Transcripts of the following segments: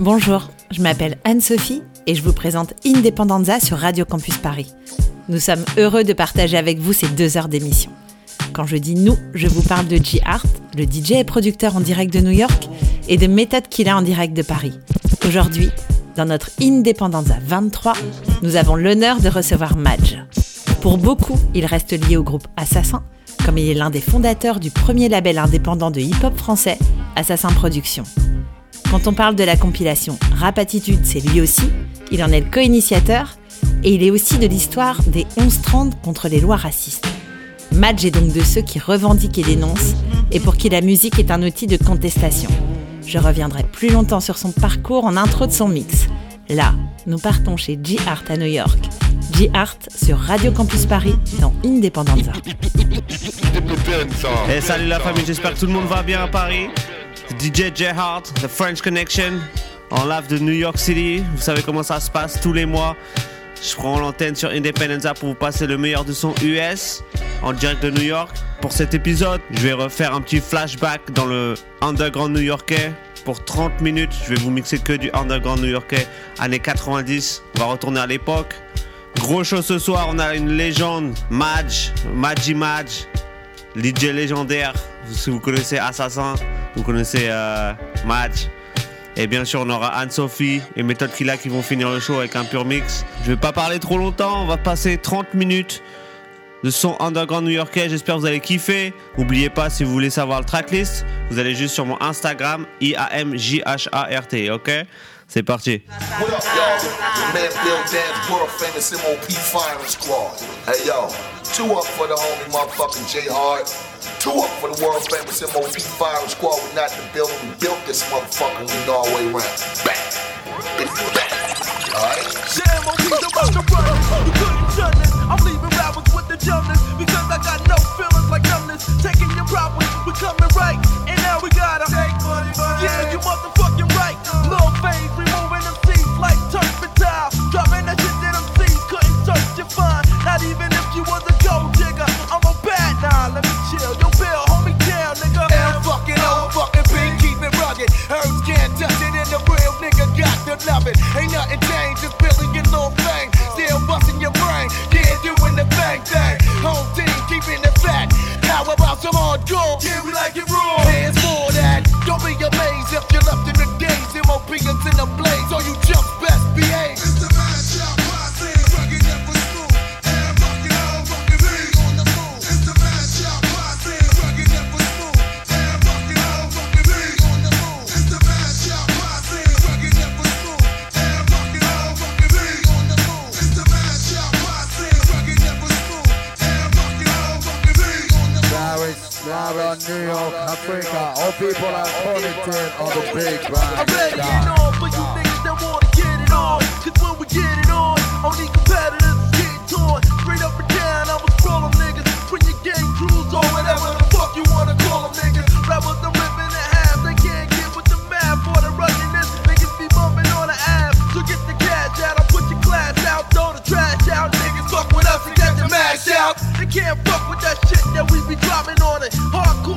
Bonjour, je m'appelle Anne-Sophie et je vous présente Independenza sur Radio Campus Paris. Nous sommes heureux de partager avec vous ces deux heures d'émission. Quand je dis nous, je vous parle de G Art, le DJ et producteur en direct de New York, et de Méthode Killa en direct de Paris. Aujourd'hui, dans notre Independenza 23, nous avons l'honneur de recevoir Madge. Pour beaucoup, il reste lié au groupe Assassin, comme il est l'un des fondateurs du premier label indépendant de hip-hop français, Assassin Productions. Quand on parle de la compilation Rap Attitude, c'est lui aussi, il en est le co-initiateur, et il est aussi de l'histoire des 11-30 contre les lois racistes. Madge est donc de ceux qui revendiquent et dénoncent, et pour qui la musique est un outil de contestation. Je reviendrai plus longtemps sur son parcours en intro de son mix. Là, nous partons chez G Art à New York. G Art sur Radio Campus Paris dans Independenza. Hey, eh, salut la famille, j'espère que tout le monde va bien à Paris. DJ J Hart, The French Connection, en live de New York City. Vous savez comment ça se passe tous les mois. Je prends l'antenne sur Independenza pour vous passer le meilleur de son US en direct de New York. Pour cet épisode, je vais refaire un petit flashback dans le underground new-yorkais. Pour 30 minutes, je vais vous mixer que du underground new-yorkais années 90. On va retourner à l'époque. Gros show ce soir, on a une légende, Madge, Madji Madge, DJ légendaire. Si vous connaissez Assassin, vous connaissez euh, Match. Et bien sûr, on aura Anne-Sophie et Méthode Killa qui vont finir le show avec un pur mix. Je vais pas parler trop longtemps, on va passer 30 minutes de son underground new-yorkais. J'espère que vous allez kiffer. N'oubliez pas, si vous voulez savoir le tracklist, vous allez juste sur mon Instagram, I-A-M-J-H-A-R-T, ok? C'est parti. What up, y'all? Man, Bill Dance, world famous MOP firing squad. Hey, yo, two up for the homie motherfucking J Hart. Two up for the world famous MOP firing squad. We not in the building. We built this motherfucker. We know our way around. Bang. Bang. Alright? Yeah, MOP, about to run it. You couldn't done it. I'm leaving rappers with the dumbness because I got no feelings like numbness. Taking your problems, we coming right. And now we gotta take money, money. Yeah, you motherfucking right. Dropping that shit that them seeds couldn't touch your fine. Not even if you was a gold digger. I'm a bad nah, let me chill. Yo, Bill, hold me down, nigga. And fucking old fucking big, keep it rugged. Herbs can't touch it, and the real nigga got to love it. Ain't nothing changed, just Billy and Lil Fame. Still busting your brain. Yeah, doing the bang bang. Home team keeping it fat. How about some hardcore? Yeah, we like it around New York, Africa. All people are connected on the big bang. I'm ready to get on for you niggas that wanna get it on. Cause when we get it on, only competitors getting torn. Straight up and down, I was scrolling niggas. When you gang crews or whatever the fuck you wanna call them niggas. Rappers are ripping in half, they can't get with the math for the ruggedness. Niggas be bumping on the app. So get the cash out, I'll put your class out, throw the trash out. Niggas fuck with us and get the mash out. They can't fuck with that shit that we be dropping it. Hardcore,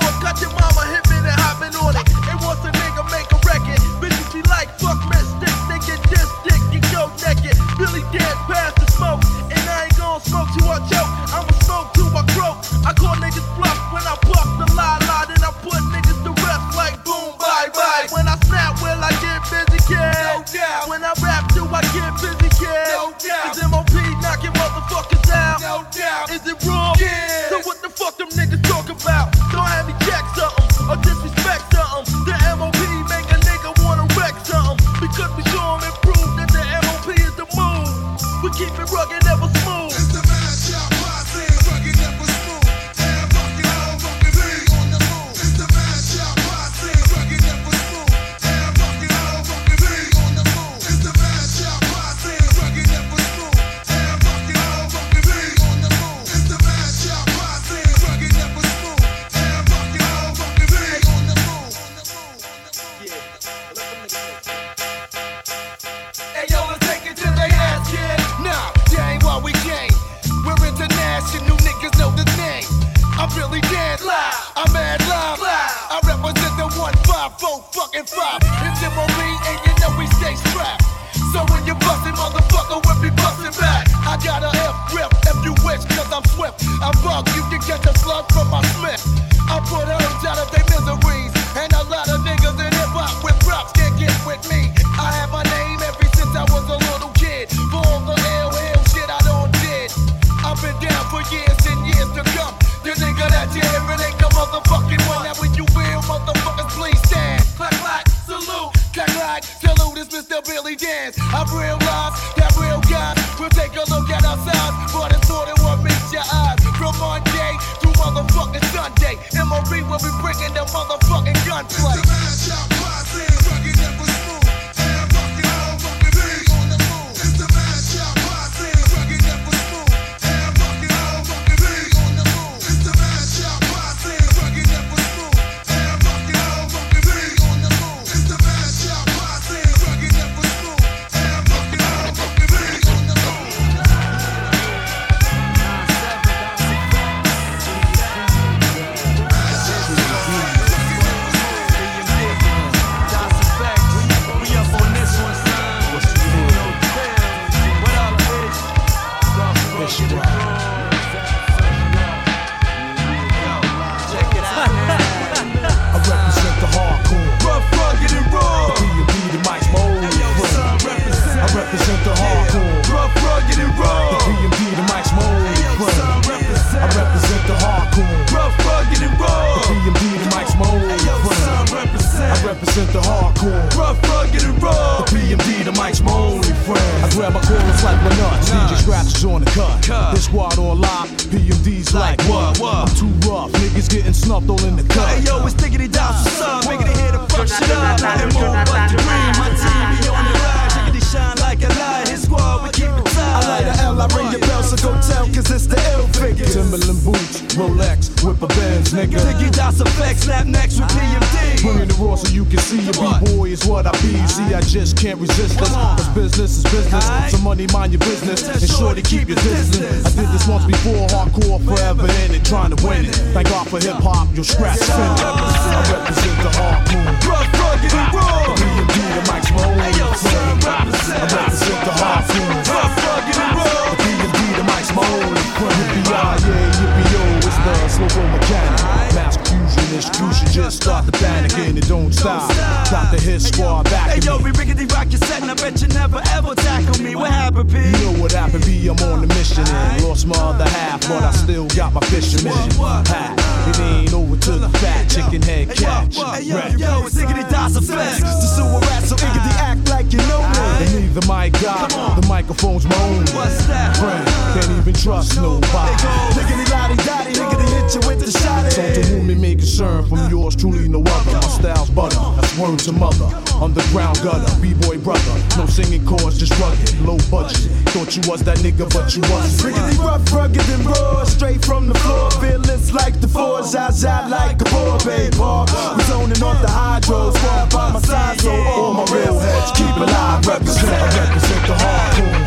microphone's my own. What's that? Friend, can't even trust nobody. Niggity lotty nigga, niggity hit you with the shot. So to whom it may concern, from yours truly no other. My style's butter word to mother. Underground gutter, b-boy brother. No singing chords, just rugged, low budget. Thought you was that nigga, but you wasn't. Riggedy rough, rugged and raw, straight from the floor. Feelings like the fours, eyes out like a poor babe. Hawk. We zoning off the hydro, far by my side, so all my real heads keep alive. Represent, represent the hardcore.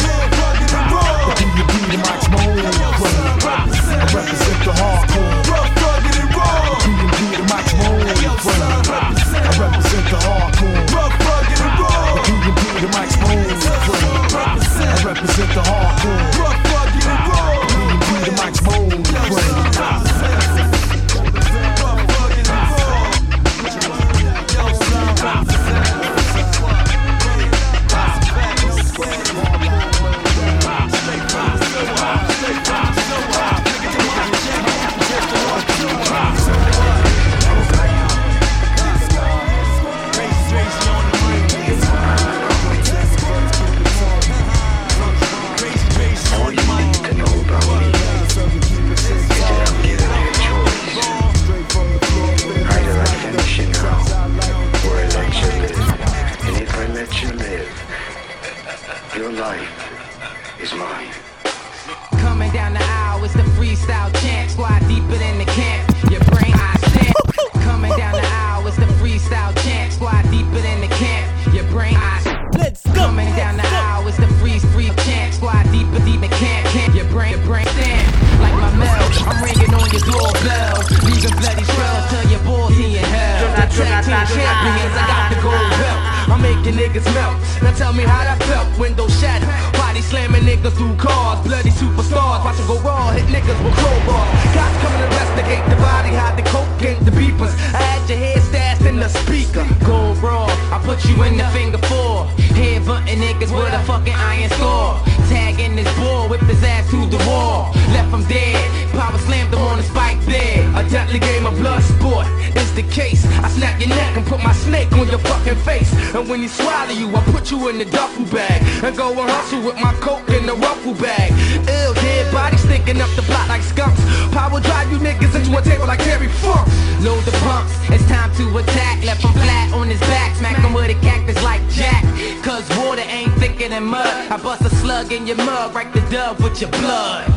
But do you be the Mike's Moan? I represent the hardcore. Rough, rugged, and raw. Do you be the Mike's Moan? I represent spoon. Rough, rugged, and raw. Do you bleed the mic? I represent the hardcore. Your mug, right the dove with your blood.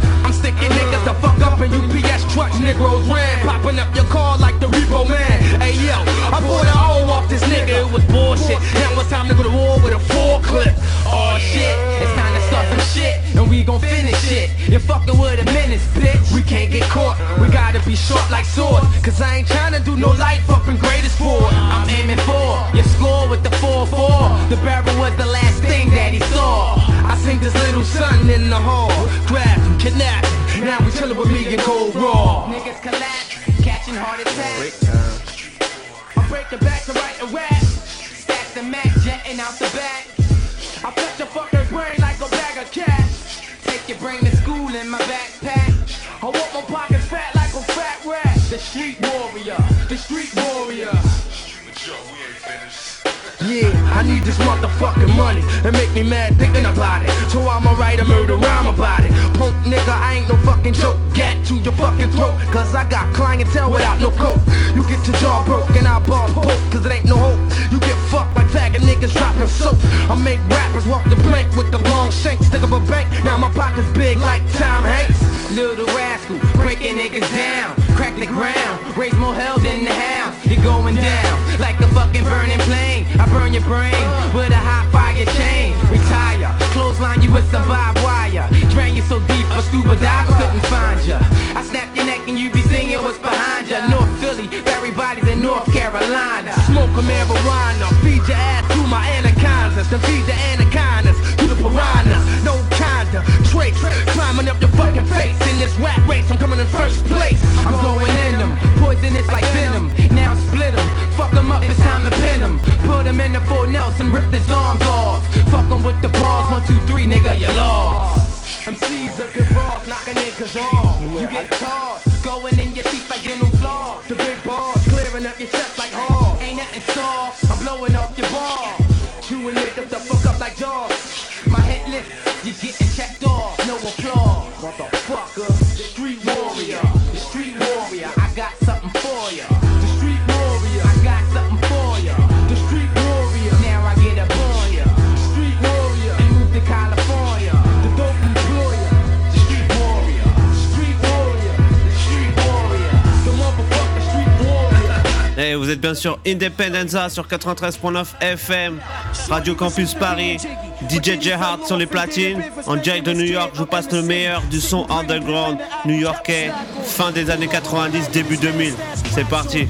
Fucking joke. Get to your fucking throat, cause I got clientele without no coat. You get your jaw broke and I ball poke, cause it ain't no hope. You get fucked like faggot niggas dropping soap. I make rappers walk the plank with the long shank, stick up a bank. Now my pocket's big like Tom Hanks. Little rascal, breaking niggas down, crack the ground, raise more hell find ya. I snap your neck and you be singing what's behind ya. North Philly, bury bodies in North Carolina. Smoke a marijuana, feed your ass to my anacondas. Then feed the anacondas to the piranhas. No kinda trace, climbing up your fucking face. In this rat race, I'm coming in first place. I'm going in them, poisonous like venom. Now split them, fuck them up, it's time to pin them. Put them in the full Nelson, rip his arms off. Fuck them with the balls, one, two, three, nigga, you lost. Off. You Independenza sur 93.9 FM, Radio Campus Paris, DJ Gerhard sur les platines. En direct de New York, je vous passe le meilleur du son underground new-yorkais, fin des années 90, début 2000. C'est parti.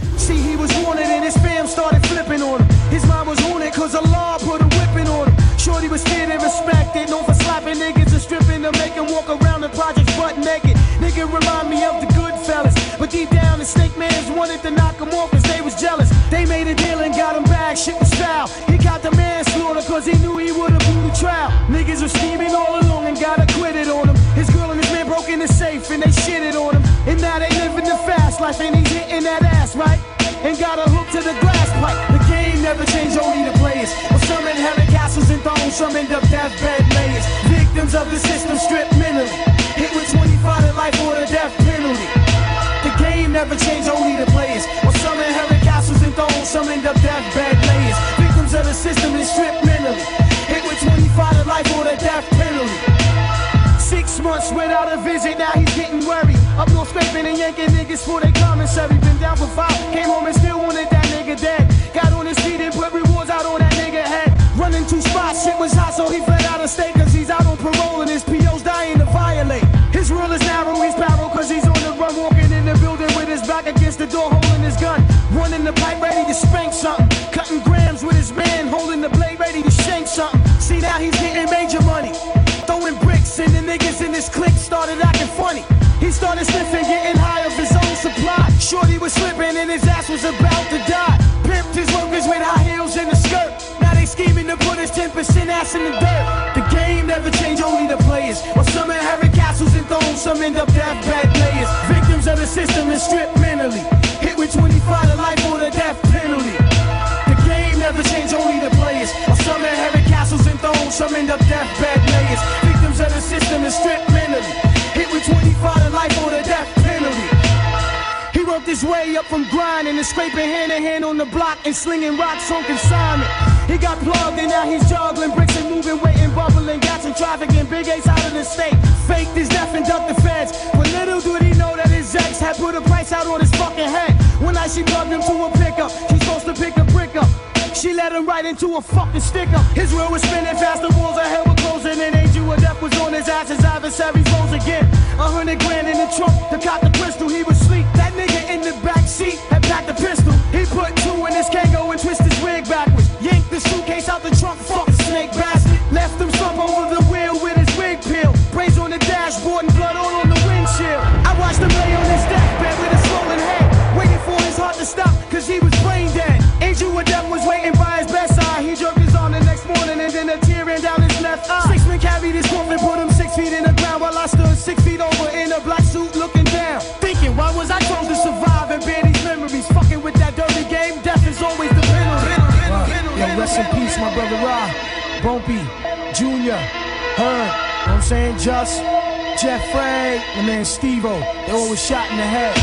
And respected, known for slapping niggas and stripping them, make 'em walk around the projects butt naked. Nigga remind me of the good fellas. But deep down, the snake mans wanted to knock 'em off cause they was jealous. They made a deal and got him back, shit was foul. He got the manslaughter cause he knew he would've blew the trial. Niggas were scheming all along and got acquitted on him. His girl and his man broke in the safe and they shitted on him. And now they living the fast life and he's hitting that ass, right? And got a hook to the glass pipe. Game never changed, only the players. Well, some inherit castles and thrones, some end up deathbed layers. Victims of the system stripped mentally. Hit with 25 to life or the death penalty. The game never changed, only the players. Well, some inherit castles and thrones, some end up deathbed layers. Victims of the system is stripped mentally. Hit with 25 to life or the death penalty. Six months without a visit, now he's getting worried. Up north scraping and yanking niggas for their commissary. Been down for five, came home and still wanted that nigga dead. Started acting funny. He started sniffing, getting high of his own supply. Shorty was slipping and his ass was about to die. Pimped his workers with high heels and a skirt. there's 10% ass in the dirt. The game never change, only the players. While some inherit castles and thrones, some end up death bad players. Victims of the system and stripped mentally. Hit with 25 to life or the death penalty. The game never change, only the players. While some inherit castles and thrones, some end up death bad players. Victims of the system and stripped his way up from grinding and scraping hand to hand on the block and slinging rocks on consignment. He got plugged and now he's juggling bricks and moving weight and bubbling got some traffic and big A's out of the state. Faked his death and ducked the feds. But little did he know that his ex had put a price out on his fucking head. One night she plugged him to a pickup. She's supposed to pick a brick up. She let him right into a fucking sticker. His wheel was spinning fast, the walls hell were closing, and Angel of Death was on his ass. His adversaries rose again. A hundred grand in the trunk to cop the crystal. He was sleep. That nigga in the back seat had packed a pistol. He put two in his Kango and twist his wig backwards. Yanked the suitcase out the trunk, fucking snake bastard. Left him slump over the wheel with his wig peel. Brains on the dashboard and blood on Bumpy, Junior, what I'm saying? Just, Jeff Frey, my man Steve-O. They all was shot in the head.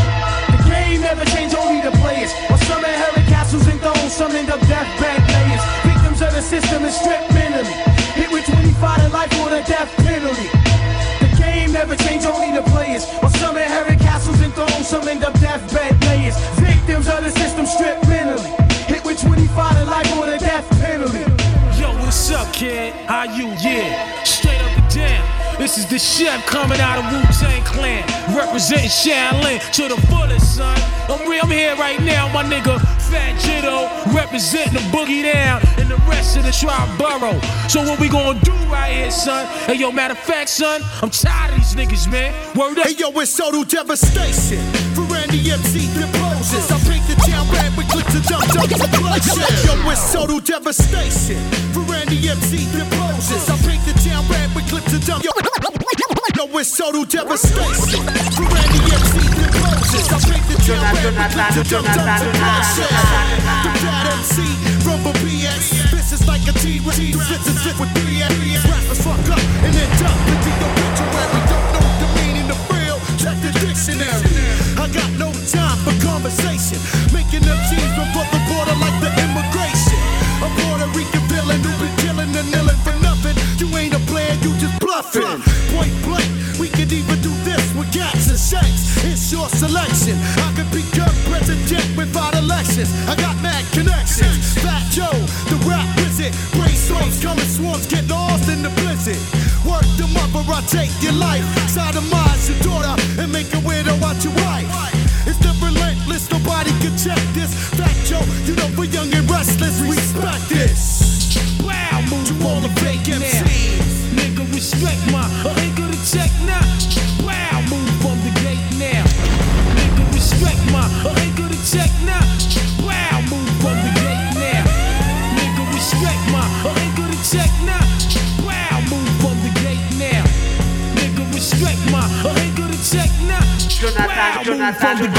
The game never changed, only the players. While some inherit castles and thrones, some end up deathbed players. Victims of the system and stripped mentally. Hit with 25 to life or the death penalty. The game never changed, only the players. While some inherit castles and thrones, some end up deathbed players. Victims of the system stripped mentally. Kid? How you? Yeah, straight up and down. This is the chef coming out of Wu Tang Clan, representing Shaolin to the fullest, son. I'm, re- I'm here right now, my nigga Fat Jitto, representing the Boogie Down and the rest of the Tribe Borough. So what we gonna do right here, son? Hey, yo, matter of fact, son, I'm tired of these niggas, man. Word up. Hey yo, it's total devastation. For Randy MC deposes. I paint the town red with clips of jump jump for bloodshed. Yo, it's total devastation. For Randy MC deposes. I paint the town red with clips of jump. Yo, it's total devastation. For Randy MC deposes. I paint the town red with clips of jump jump for bloodshed. The bad MC from a BS. This is like a T-Rex. This is fit with BS. Rappers fuck up and then dump into your obituary. Don't know the meaning of real. Check the dictionary. I got no time for conversation. Making them cheese before the border like the immigration. A Puerto Rican villain who been killing and kneeling for nothing. You ain't a player, you just bluffing. Point blank, we could even do this with cats and shanks. It's your selection. I could become president without elections. I got mad connections. Fat Joe, the rap wizard. Brainstorms coming swarms, get lost in the blizzard. Work the mother, I take your life. Sodomize your daughter and make a widow out your wife. It's the relentless, nobody can check this. Fat Joe, you know we're young and restless. Respect this. Wow, move To all the fake now. MCs. Nigga, respect my a nigga to check now. Wow, move from the gate now. Nigga, respect my a nigga to check now. Wow, move from the gate now. Nigga, respect my a nigga to check now. Wow, move from the gate now. Nigga, respect my a nigga to check now. Wow, move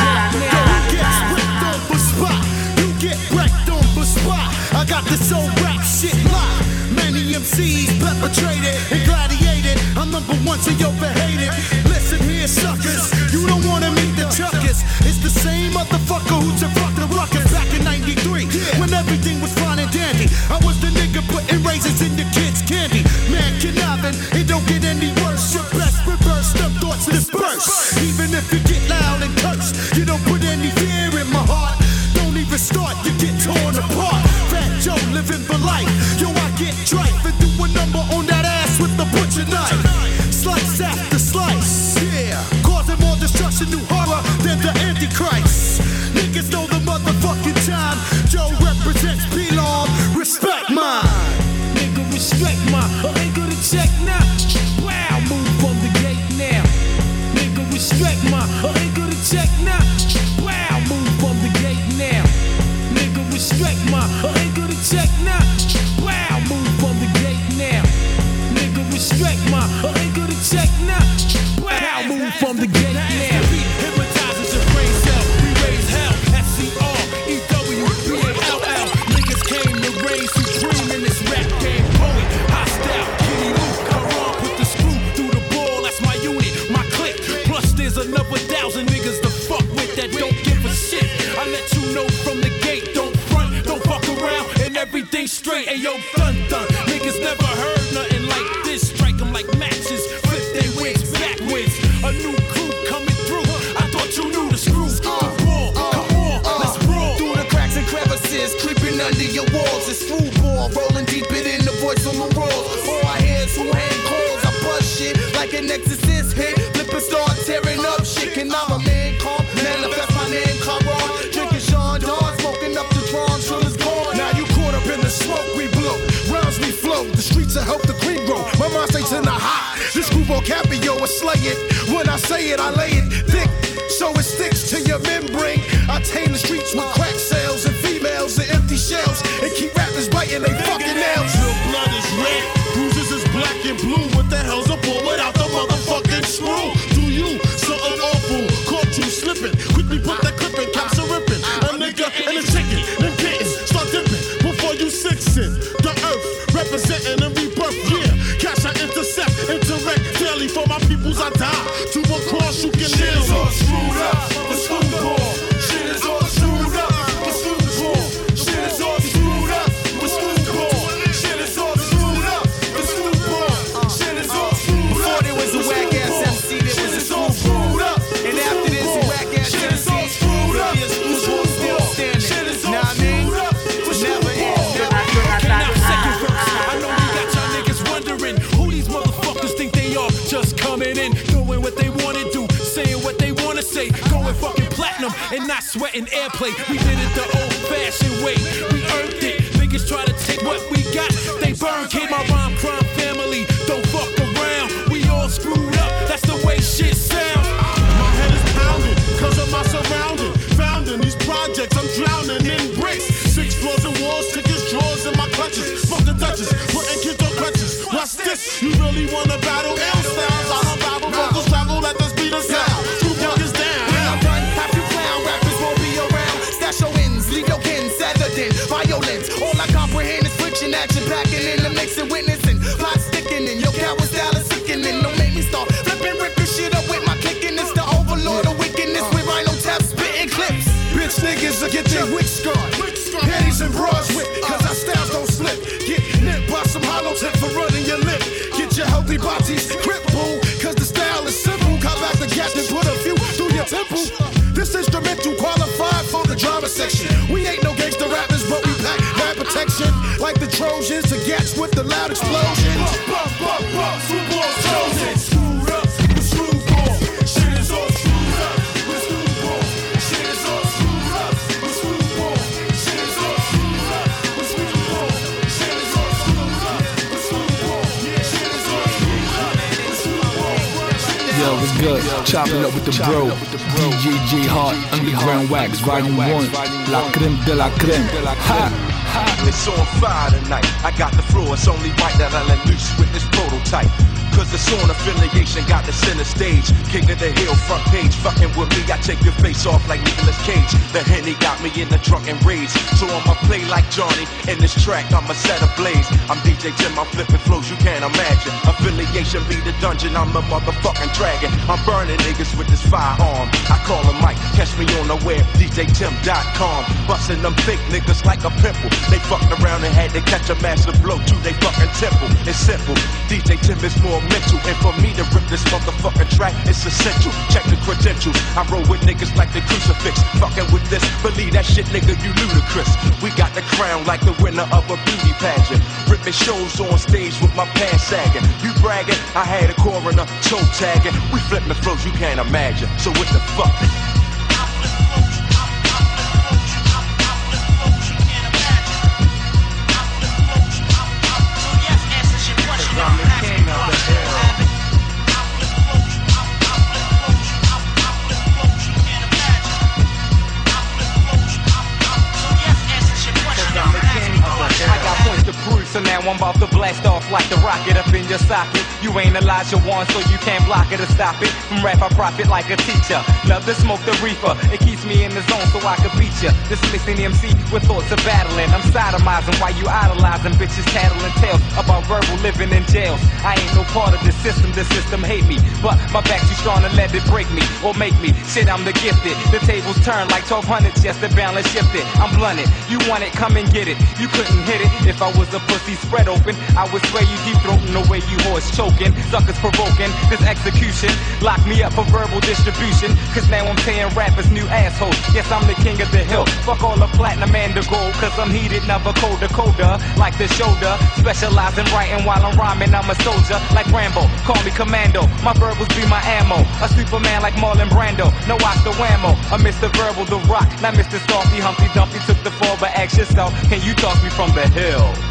Niggas try to take what we got. They burn. Came my rhyme crime family. Don't fuck around. We all screwed up. That's the way shit sounds. My head is pounding, cause of my surrounding. Found in these projects, I'm drowning in bricks. Six floors and walls, tickets, drawers in my clutches. Fuck the Duchess, putting kids on crutches. What's this? You really wanna battle L styles? I don't battle vocals, travel at the speed of sound. Violence. All I comprehend is friction, action packing in the mixing, witnessing, plot sticking in. Your coward style is sickening. Don't make me start flipping, ripping shit up with my clicking. It's the overlord of wickedness with rhino taps, spitting clips. Bitch niggas will get their wick scarred. Panties and bras with, cause our styles don't slip. Get nipped by some hollow tip for running your lip. Get your healthy bodies crippled, cause the style is simple. Cop back the gas and put a few through your temple. This instrumental qualified for the drama section. We ain't no gangster rappers, but we pack rap protection. Like the Trojans, the gats with the loud buck, screwball chosen. Good? Chopping up with the bro. DJ J Hart, Underground Wax, Volume 1. La creme de la creme. Ha! It's on fire tonight. I got the floor, it's only right that I let loose with this prototype. Cause the Sorn affiliation got the center stage. King of the hill, front page. Fucking with me, I take your face off like Nicolas Cage. The Henny got me in the drunken rage. So I'ma play like Johnny. In this track, I'ma set a blaze. I'm DJ Tim, I'm flipping flows you can't imagine. Affiliation be the dungeon, I'm a motherfucking dragon. I'm burning niggas with this firearm. I call him Mike, catch me on the web, DJTim.com. Busting them fake niggas like a pimple. They fucked around and had to catch a massive blow to they fucking temple. It's simple. DJ Tim is more mental. And for me to rip this motherfucking track, it's essential. Check the credentials. I roll with niggas like the crucifix. Fucking with this, believe that shit, nigga, you ludicrous. We got the crown like the winner of a beauty pageant. Ripping shows on stage with my pants sagging. You bragging, I had a coroner toe tagging. We flipping flows you can't imagine. So what the fuck? I'm about to blast off like the rocket up in your socket. You ain't Elijah One, so you can't block it or stop it. From rap, I profit like a teacher. Love to smoke the reefer. It keeps me in the zone so I can beat ya. Dismissing MC with thoughts of battling. I'm sodomizing while you idolizing bitches, tattling tales about verbal living in jails. I ain't no part of the system, the system hate me. But my back too strong to let it break me or make me. Shit, I'm the gifted. The tables turn like 1200 just the balance shifted. I'm blunted. You want it, come and get it. You couldn't hit it if I was a pussy spread open. I would swear you deep throating the way you horse choking. Suckers provoking this execution. Lock me up for verbal distribution. Cause now I'm saying rappers new assholes. Yes, I'm the king of the hill. Fuck all the platinum and the gold. Cause I'm heated, never colder, colder. Like the shoulder. Specialize in writing while I'm rhyming. I'm a soldier like Rambo. Call me commando. My verbals be my ammo. A Superman like Marlon Brando. No watch the whammo. A Mr. Verbal, the rock. Not Mr. Softy, Humpty Dumpty took the fall. But ask yourself, can you toss me from the hill?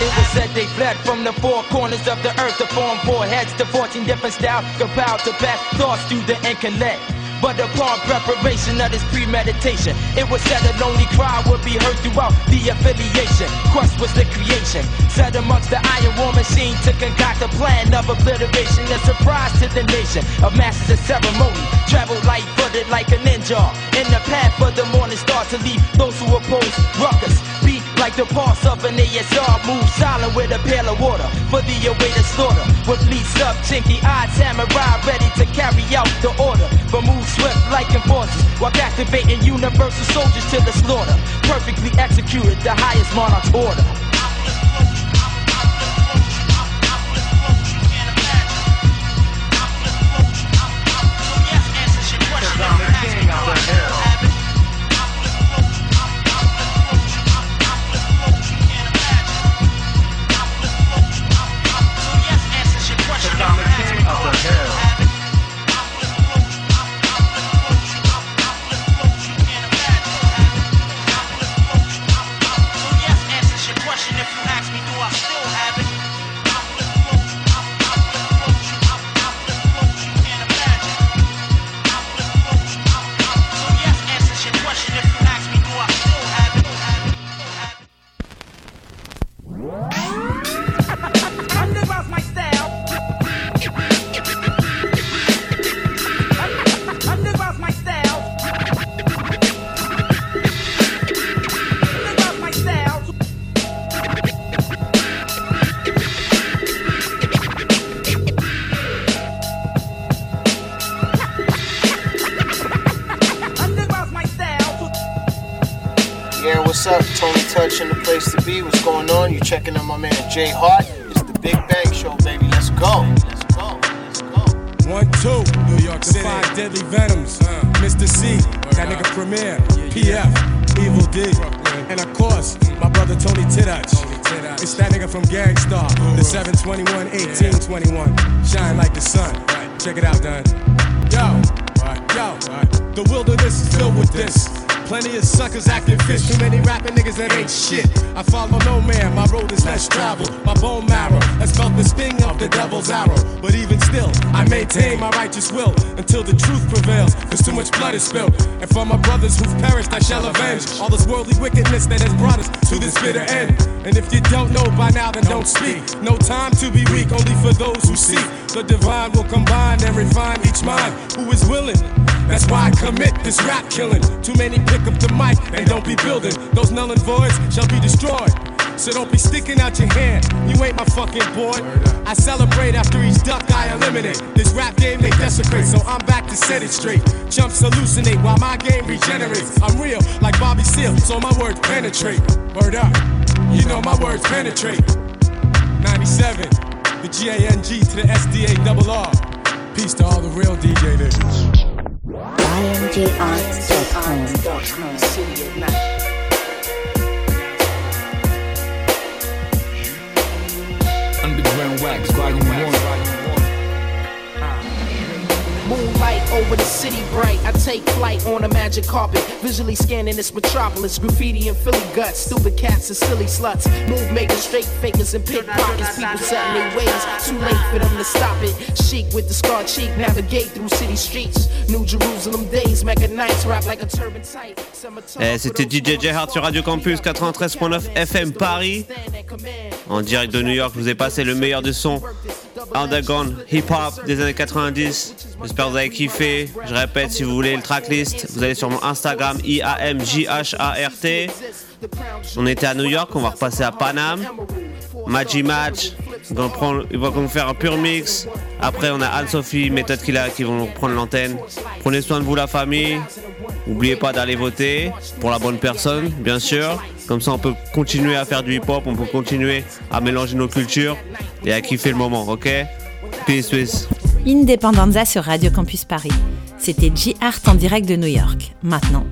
It was said they fled from the four corners of the earth to form four heads to 14 different styles, compiled to pass thoughts through the intellect. But upon preparation of this premeditation, it was said a lonely cry would be heard throughout the affiliation. Crust was the creation, set amongst the iron war machine to concoct a plan of obliteration. A surprise to the nation of masters of ceremony. Travel light footed like a ninja in the path of the morning star to leave those who oppose ruckus. Be like the pulse of an ASR, move silent with a pail of water for the awaited slaughter. With leads up, chinky eyed samurai ready to carry out the order. But move swift like enforcers while activating universal soldiers to the slaughter. Perfectly executed the highest monarch's order. J Hart. It's the Big Bang Show, baby. Let's go. Let's go. Let's go. One, two, New York City. The five deadly venoms. Uh. Mr. C, that nigga Premier, PF, Evil D, and of course, my brother Tony Tidach. It's that nigga from Gang Starr, the 721, 1821. Shine like the sun. Check it out, Don. Yo, yo, the wilderness is filled with this. Plenty of suckers acting fish, too many rapping niggas that ain't shit. Righteous will until the truth prevails. Cause too much blood is spilled. And for my brothers who've perished, I shall avenge all this worldly wickedness that has brought us to this bitter end. And if you don't know by now, then don't speak. No time to be weak, only for those who seek. The divine will combine and refine each mind who is willing. That's why I commit this rap killing. Too many pick up the mic and don't be building. Those null and voids shall be destroyed. So don't be sticking out your hand. You ain't my fucking boy. I celebrate after each duck I eliminate. This rap game they desecrate, so I'm back to set it straight. Chumps hallucinate while my game regenerates. I'm real like Bobby Seale, so my words penetrate. Word up, you know my words penetrate. 97, the G A N G to the S D A double R. Peace to all the real DJ niggas. Underground Wax, Volume 1. Ah. Moonlight over the city bright. I take flight on a magic carpet, visually scanning this metropolis. Graffiti and Philly guts, stupid cats and silly sluts. Move makers, straight fakers, and pickpockets. People setting their ways, too late for them to stop it. Chic with the scar cheek, navigate through city streets. New Jerusalem days, mega nights, rap like a turban tight. Eh, C'était DJ J Hart sur Radio Campus 93.9 FM Paris. En direct de New York, je vous ai passé le meilleur du son underground hip-hop des années 90. J'espère que vous avez kiffé. Je répète, si vous voulez le tracklist, vous allez sur mon Instagram I-A-M-J-H-A-R-T. On était à New York, on va repasser à Paname. Maggi Match, ils vont, faire un pur mix. Après, on a Anne-Sophie, Méthode Killa qui vont prendre l'antenne. Prenez soin de vous, la famille. N'oubliez pas d'aller voter pour la bonne personne, bien sûr. Comme ça, on peut continuer à faire du hip-hop, on peut continuer à mélanger nos cultures et à kiffer le moment, ok? Peace, peace. Independenza sur Radio Campus Paris. C'était J Art en direct de New York. Maintenant,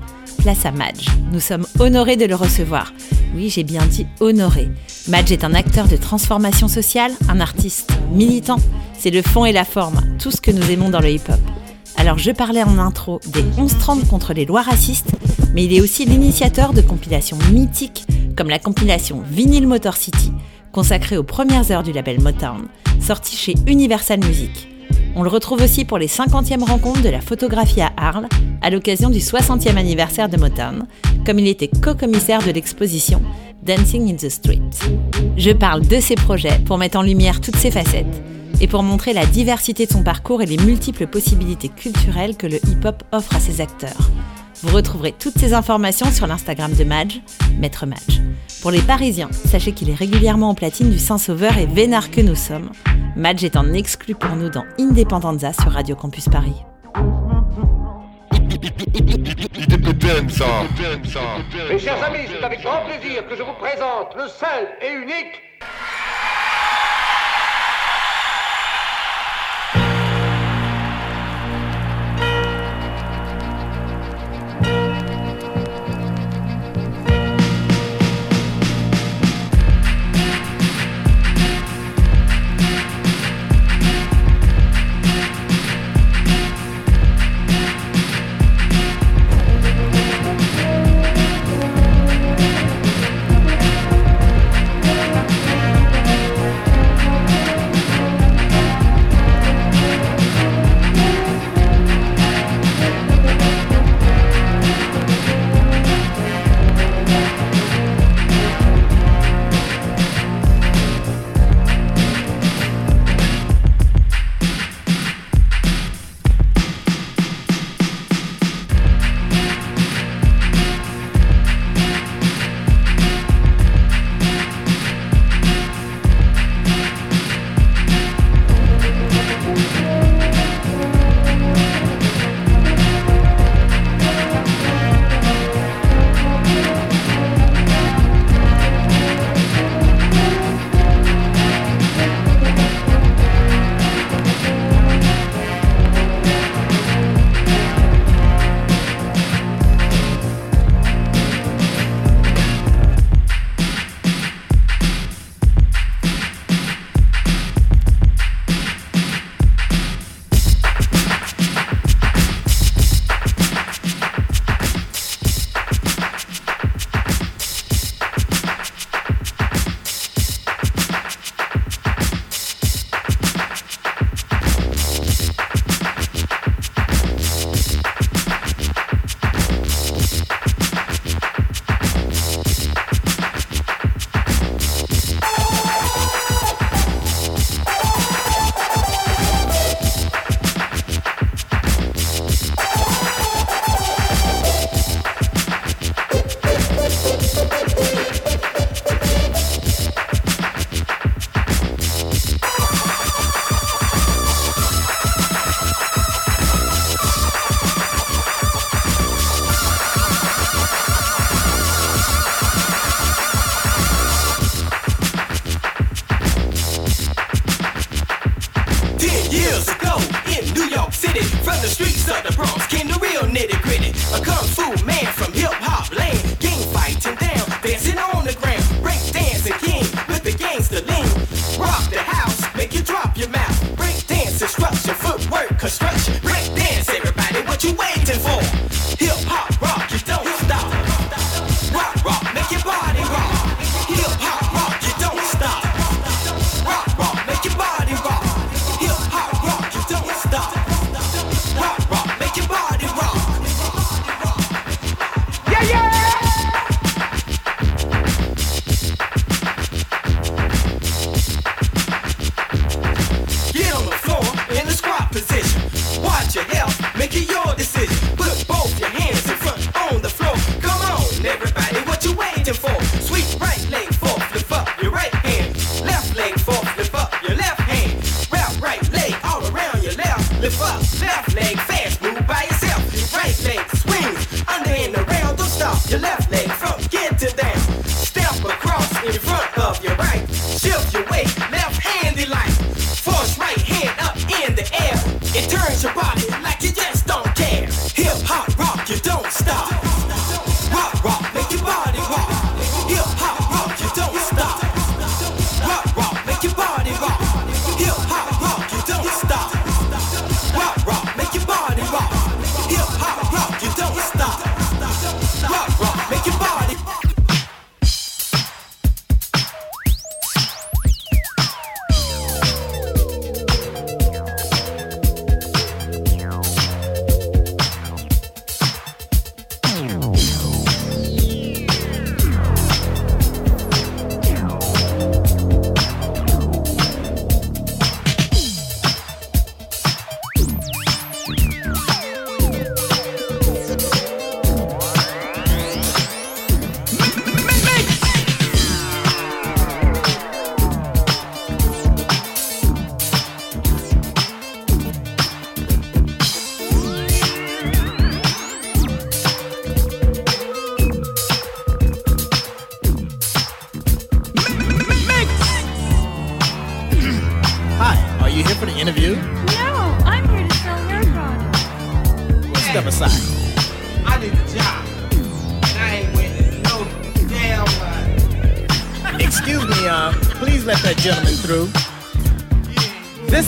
à Madge. Nous sommes honorés de le recevoir. Oui, j'ai bien dit honoré. Madge est un acteur de transformation sociale, un artiste militant. C'est le fond et la forme, tout ce que nous aimons dans le hip-hop. Alors je parlais en intro des 11-30 contre les lois racistes, mais il est aussi l'initiateur de compilations mythiques comme la compilation Vinyl Motor City, consacrée aux premières heures du label Motown, sortie chez Universal Music. On le retrouve aussi pour les 50e rencontres de la photographie à Arles, à l'occasion du 60e anniversaire de Motown, comme il était co-commissaire de l'exposition Dancing in the Street. Je parle de ses projets pour mettre en lumière toutes ses facettes et pour montrer la diversité de son parcours et les multiples possibilités culturelles que le hip-hop offre à ses acteurs. Vous retrouverez toutes ces informations sur l'Instagram de Madge, Maître Madge. Pour les Parisiens, sachez qu'il est régulièrement en platine du Saint-Sauveur et vénard que nous sommes. Madge est en exclu pour nous dans Independenza sur Radio Campus Paris. Mes chers amis, c'est avec grand plaisir que je vous présente le seul et unique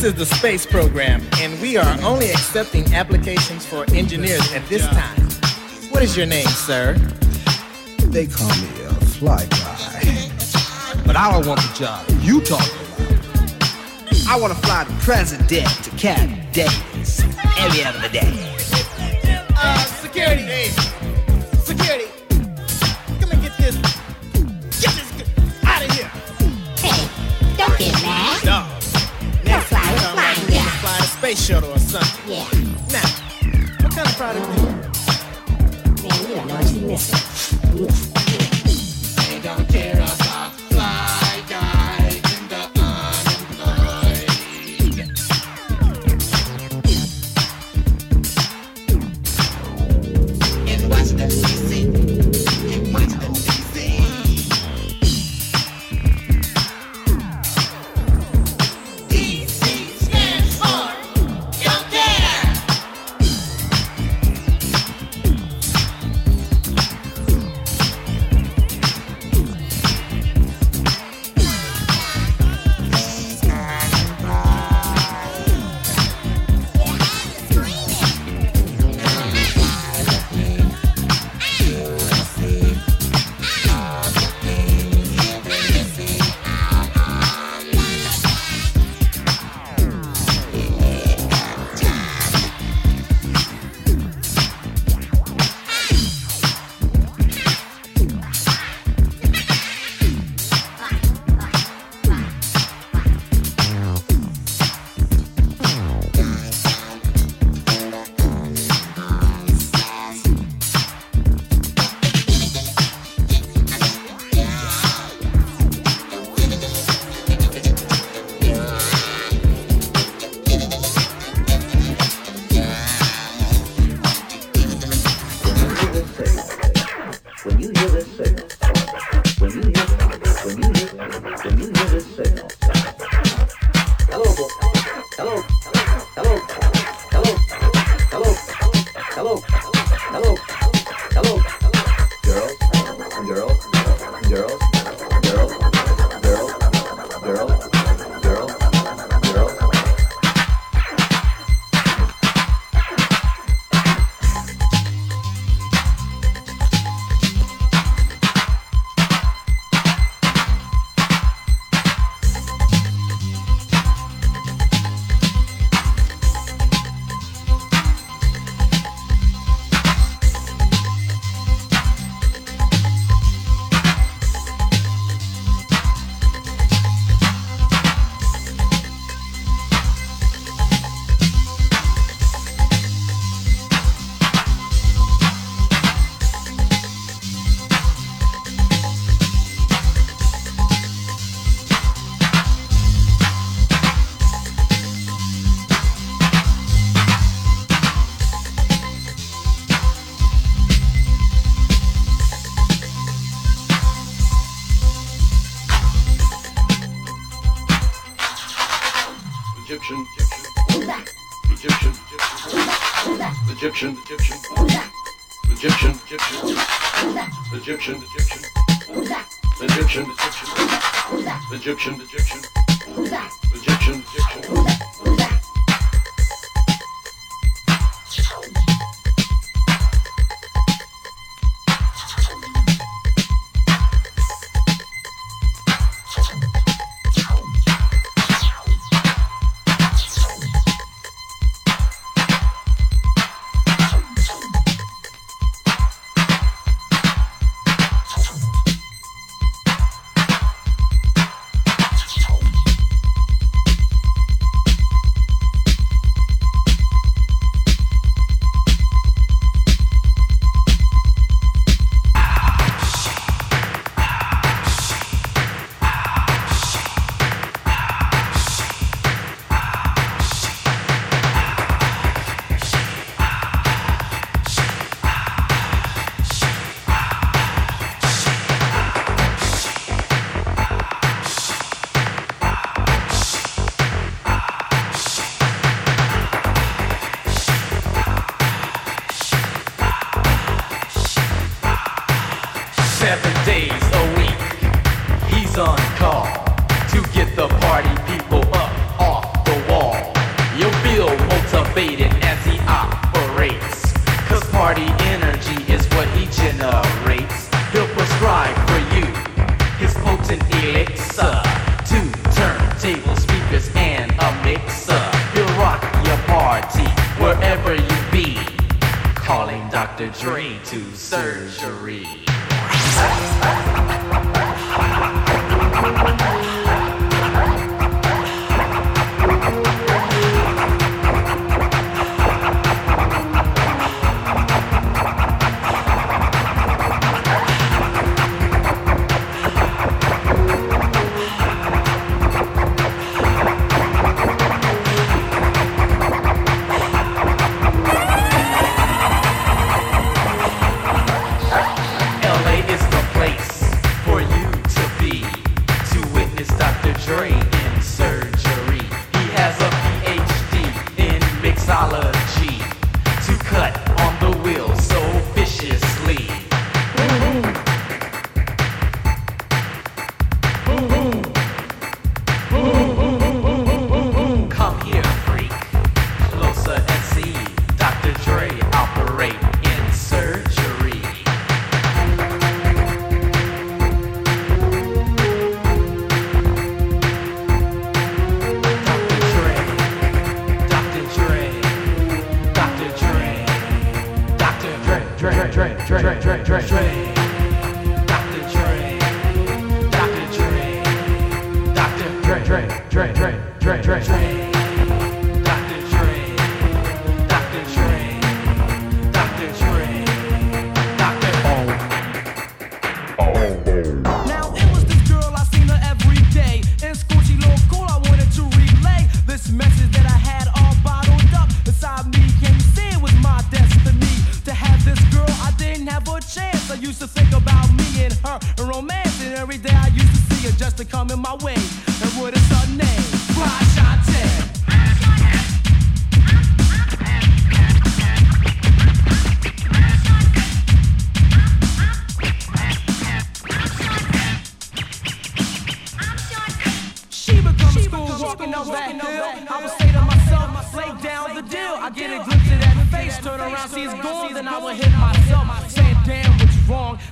is the space program, and we are only accepting applications for engineers at this time. What is your name, sir? They call me a fly guy. But I don't want the job you talking about. I want to fly the president to Camp David every other day. space shuttle or something. Yeah. Now, what kind of product do you? Man, you don't know what you missing.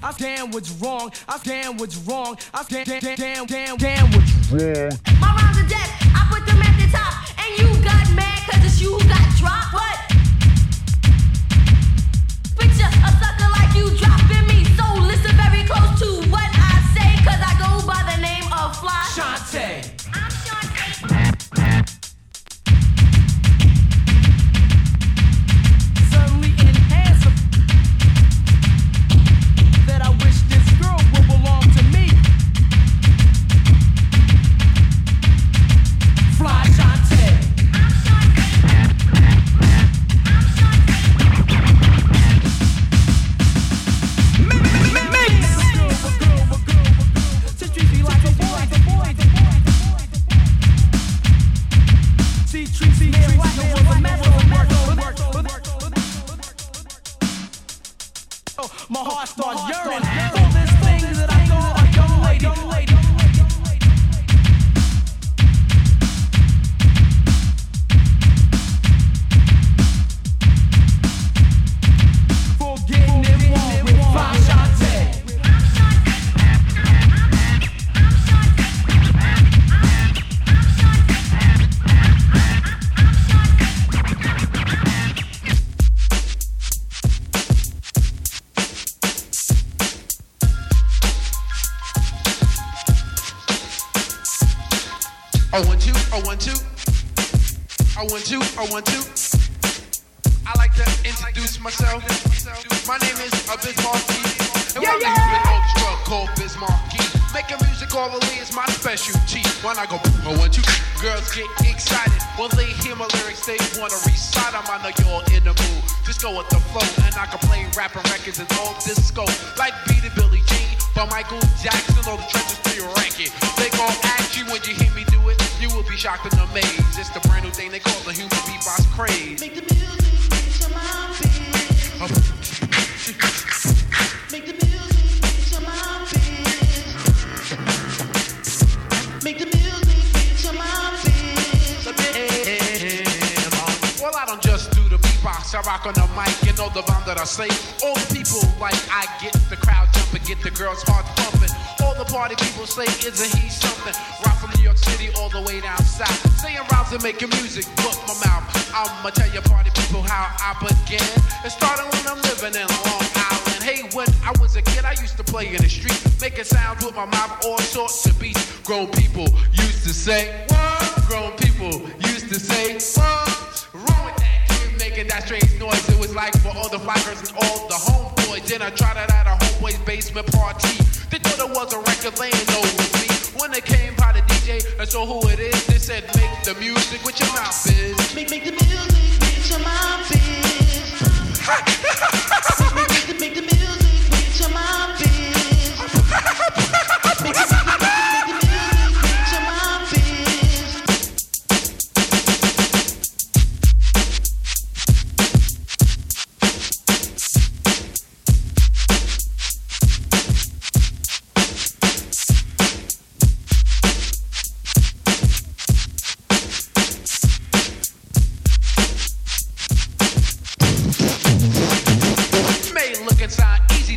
I damn what's wrong. I damn what's wrong. I damn damn damn damn damn what's wrong. My rhymes are dead. I put them at the top, and you got mad cause it's you who got dropped. What? Picture a sucker like you dropping me. So listen very close to what I say, cause I go by the name of Fly Shantae.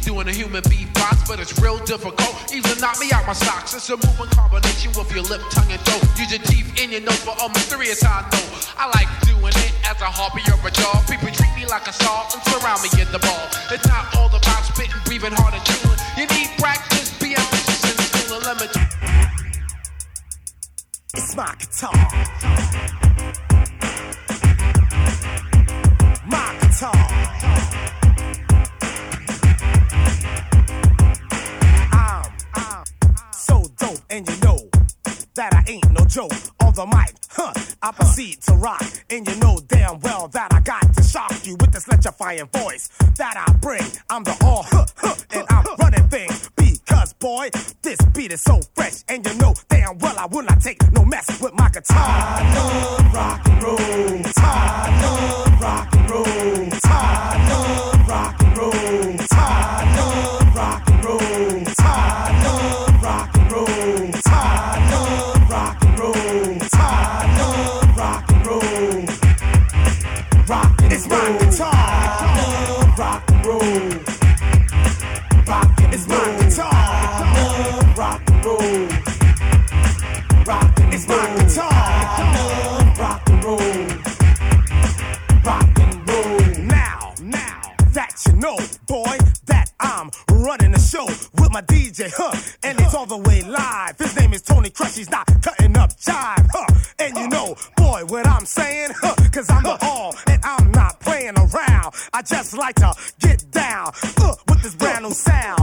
Doing a human beatbox, but it's real difficult. Even knock me out my socks. It's a moving combination with your lip, tongue, and throat. Use your teeth in your nose for a mysterious I know. I like doing it as a hobby or a job. People treat me like a star and surround me in the ball. It's not all about spitting, breathing hard and chewing. You need practice, be ambitious and still a limit. It's my guitar. My guitar. And you know that I ain't no joke. On the mic, huh? I proceed to rock, and you know damn well that I got to shock you with this electrifying voice that I bring. I'm the all, huh, huh, and I'm running things because boy, this beat is so fresh, and you know damn well I will not take no mess with my guitar. I love rock and roll. I love rock and roll. I love and it's my guitar. I love rock and roll. Rock and it's my guitar. I love rock and roll. Rock and it's my guitar. I love rock and roll. Rock and roll. Now, now that you know, boy, that I'm running the show with my DJ, huh? And it's all the way live. His name is Tony Crush. He's not cutting up jive, huh? And you know, boy, what I'm saying, huh? Cause I'm the I just like to get down, uh, with this brand new sound.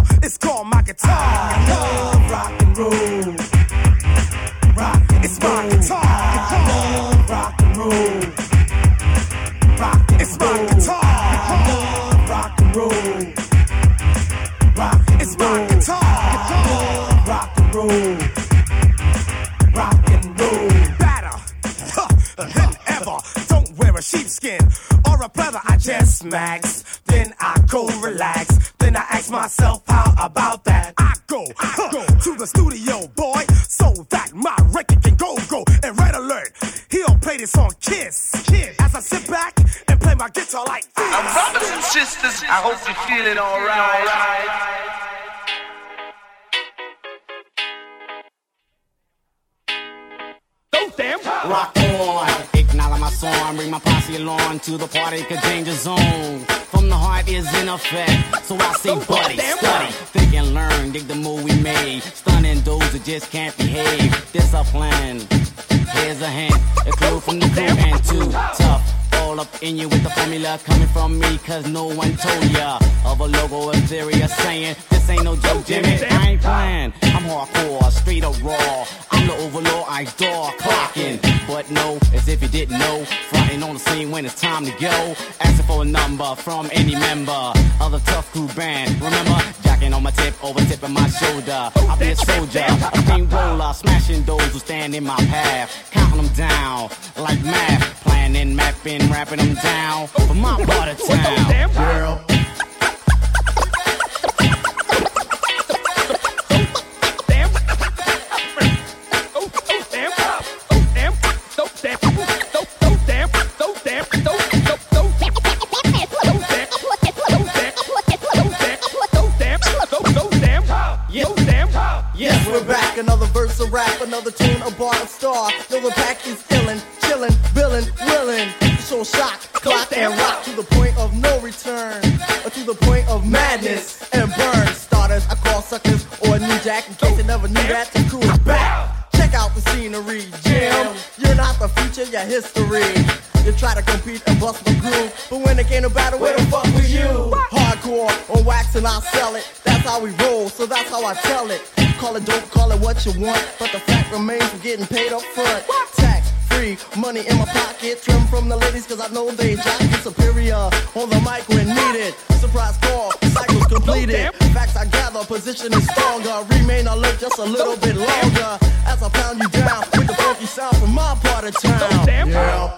Max. Then I go relax. Then I ask myself, how about that? I go, I go to the studio, boy, so that my record can go, go. And red alert, he'll play this on Kiss. Kiss. As I sit back and play my guitar like this. Now, brothers and sisters, I hope you're feeling alright. Rock on, bring my posse along to the party, cause danger zone. From the heart is in effect, so I say, buddy, study, think and learn, dig the move we made. Stunning those that just can't behave. Discipline, Here's a hand, a clue from the crew and two tough. All up in you with the formula coming from me, cause no one told ya of a logo theory saying this ain't no joke, Jimmy. I ain't playing, I'm hardcore, straight up raw. I'm the overlord, I door clocking. But no, as if you didn't know, fronting on the scene when it's time to go. Asking for a number from any member of the tough crew band. Remember, jacking on my tip, over tipping my shoulder. I'll be a soldier, a clean roller, smashing those who stand in my path, counting them down like math, planning, mapping, rapping them down for my part of town. Girl. Damn up so damn so damn so damn so damn Yes, we're back. Another verse of rap, another tune, a bar, a star. Know the pack is Shock, clock, and rock to the point of no return. Or to the point of madness and burn. Starters, I call suckers or new jack in case you never knew that. The crew is back. Check out the scenery, Jim. You're not the future, you're history. You try to compete and bust my groove, but when it came to battle, where the fuck was you? Hardcore on wax and I sell it. That's how we roll, so that's how I tell it. Call it, don't call it what you want, but the fact remains we're getting paid up front. Tax free, money in my pocket, trim from the ladies cause I know they jock superior. On the mic when needed, surprise call, cycles completed. Facts I gather, position is stronger. Remain alert just a little bit longer as I pound you down with the funky sound from my part of town. Yeah.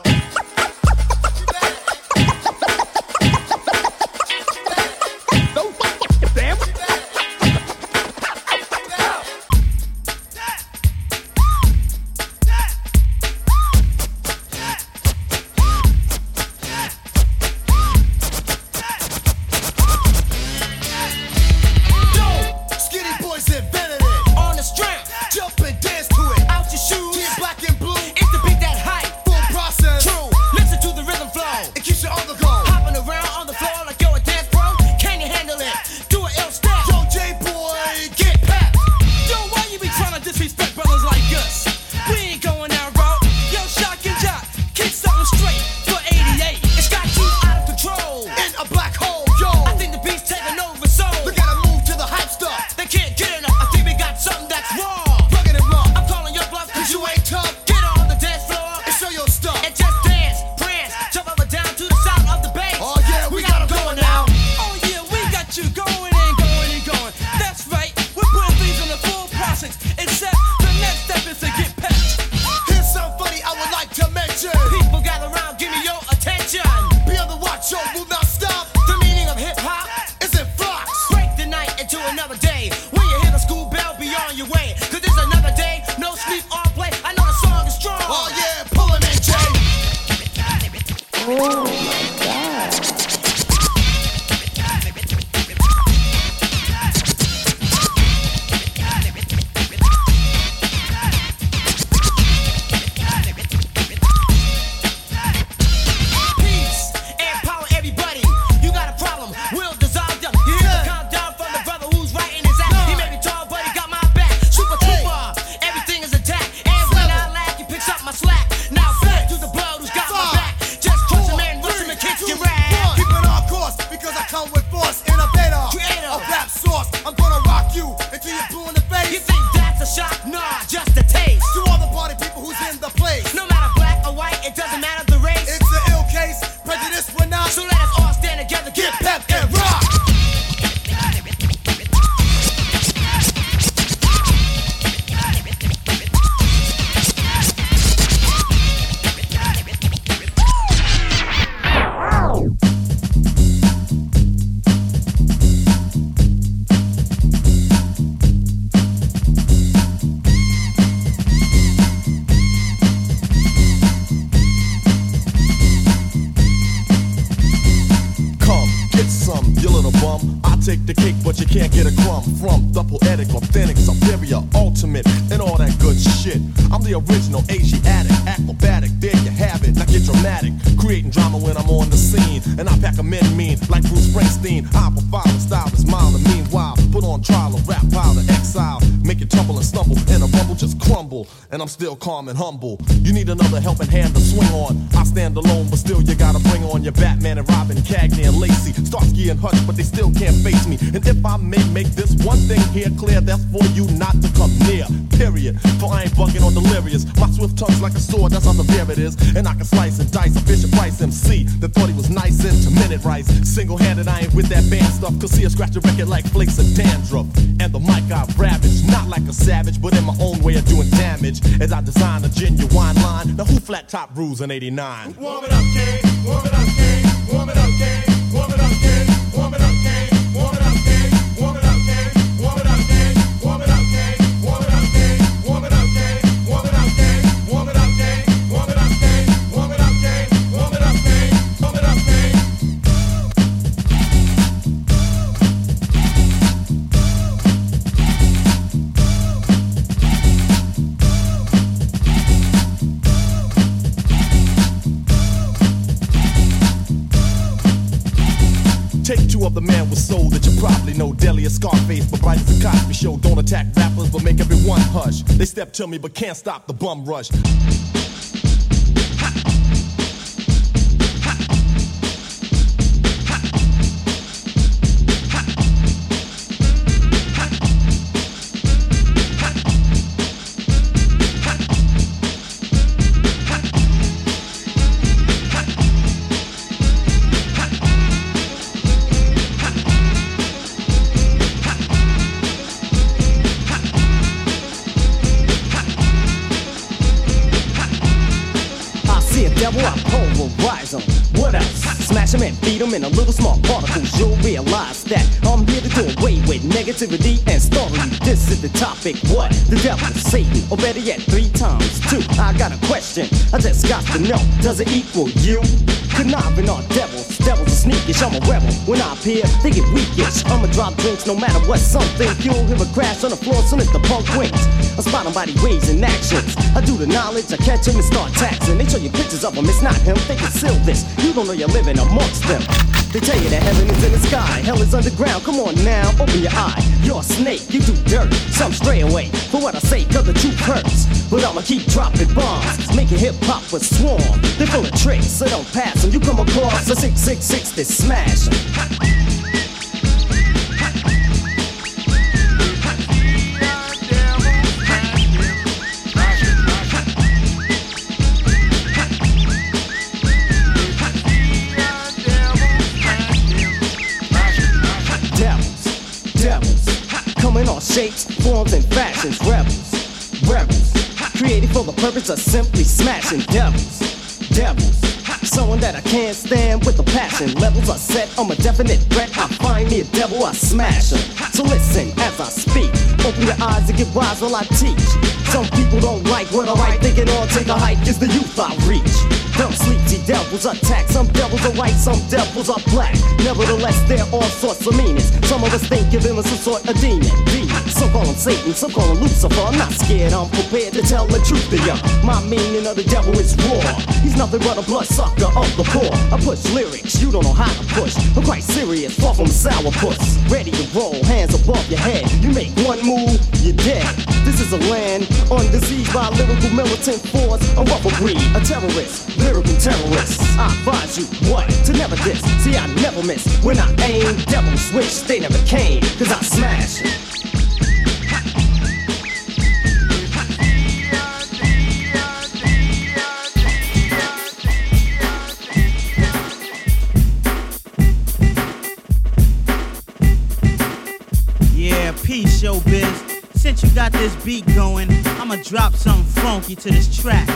The cake, but you can't get a crumb from the poetic, authentic, superior, ultimate, and all that good shit. I'm the original Asiatic, acrobatic. There you have it. Now get dramatic, creating drama when I'm on the scene, and I pack a men mean like Bruce Springsteen. I profile the style is mild and meanwhile put on trial a rap pile of exile. make you tumble and stumble, and a rumble just crumble. And I'm still calm and humble. You need another helping hand to swing on. I stand alone, but still you gotta bring on your Batman and Robin, Cagney and Lacey, Starsky and Hutch, but they still can't face me. And if I may make this one thing here clear, that's for you not to come near. Period. For I ain't bugging on delirious. My swift tongue's like a sword, that's how severe it is. And I can slice and dice a Fisher Price MC that thought he was nice into minute rice. Single handed, I ain't with that band stuff. Cause see a scratch a record like flakes of dandruff. And the mic I ravage, not like a savage, but in my own way of doing damage. As I design a genuine line. Now who flat top rules in 89? Warm it up. Warm it up. Warm it up. Warm it up. Warm it up, The man with soul that you probably know. Deli or Scarface, but bright as a Cosby show. Don't attack rappers, but make everyone hush. They step to me, but can't stop the bum rush. Smash him and beat him in a little small particles. You'll realize that I'm here to do away with negativity and story. This is the topic. What? The devil, Satan, or better yet, three times two. I got a question. I just got to know. Does it equal you? Conniving on devils. Devils are sneakish. I'm a rebel. When I appear, they get weakish. I'ma drop drinks no matter what something. You'll hear a crash on the floor soon as the punk wins. I spot him by the ways and actions. I do the knowledge, I catch him and start taxing. They show you pictures of him, it's not him. They conceal this. You don't know you're living amongst them. They tell you that heaven is in the sky, hell is underground. Come on now, open your eye. You're a snake, you do dirt. Some stray away for what I say, cause the truth hurts. But I'ma keep dropping bombs, making hip hop a swarm. They're full of tricks, so don't pass them. You come across a 666 to smash 'em. Shapes, forms, and fashions, rebels, rebels, created for the purpose of simply smashing devils, devils. Someone that I can't stand with a passion. Levels are set, I'm a definite threat. I find me a devil, I smash him. So listen as I speak. Open your eyes and get wise while I teach. Some people don't like what I write, thinking all take a hike is the youth I reach. Dumb sleepy devils attack. Some devils are white, some devils are black. Nevertheless, they're all sorts of meanings. Some of us think of him as some sort of demon. demon. Some call him Satan, some call him Lucifer. I'm not scared, I'm prepared to tell the truth to ya. My meaning of the devil is raw. He's nothing but a bloodsucker of the poor. I push lyrics, you don't know how to push. I'm quite serious, far from sourpuss. Ready to roll, hands above your head. You make one move, you're dead. This is a land undiseased by lyrical militant force. A rougher breed, a terrorist, lyrical terrorist. I advise you what to never diss. See, I never miss. When I aim, devils wish they never came. Cause I smash it. Yeah, peace, showbiz. Since you got this beat going, I'ma drop something funky to this track.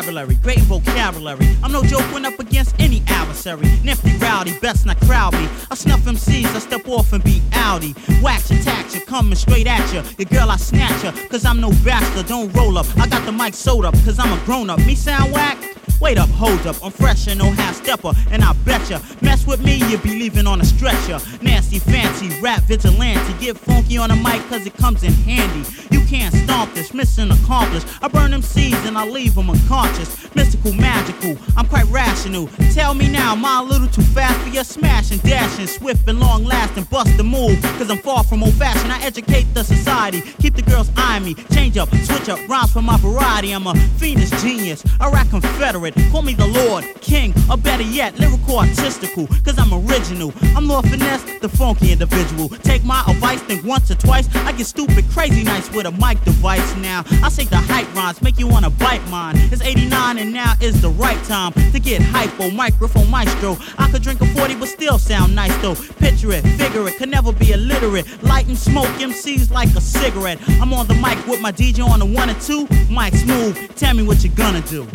The constabulary, great vocabulary. I'm no joke when up against any adversary. Nifty rowdy, best not crowd me. I snuff MCs, I step off and be outy. Wax tax you, coming straight at you. Your girl, I snatch her, cause I'm no bastard, don't roll up. I got the mic sold up, cause I'm a grown up. Me sound whack? Wait up, hold up, I'm fresh and no half stepper, and I betcha. Mess with me, you be leaving on a stretcher. Nasty, fancy, rap vigilante. Get funky on the mic, cause it comes in handy. You can't stomp this, mission accomplished. I burn them seeds and I leave them unconscious. mystical, magical. I'm quite rational. Tell me now, am I a little too fast for your smashing, dashing, swift and long lasting, bust the move? Cause I'm far from old fashioned. I educate the society, keep the girls eyeing me, change up, switch up rhymes for my variety. I'm a fiendish genius, a rap confederate. Call me the Lord, King, or better yet, lyrical artistical. Cause I'm original. I'm Lord Finesse, the funky individual. Take my advice, think once or twice. I get stupid, crazy nice with a mic device now. I say the hype rhymes, make you wanna bite mine. It's 89 and now is the right time to get hypo, microphone maestro. I could drink a 40 but still sound nice though. Picture it, figure it, could never be illiterate. Light and smoke MCs like a cigarette. I'm on the mic with my DJ on the one and two. Mike smooth, tell me what you're gonna do.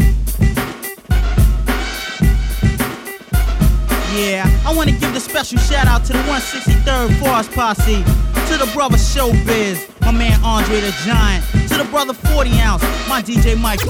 Yeah, I want to give the special shout out to the 163rd Force Posse, to the brother Showbiz, my man Andre the Giant, to the brother 40 Ounce, my DJ Mike.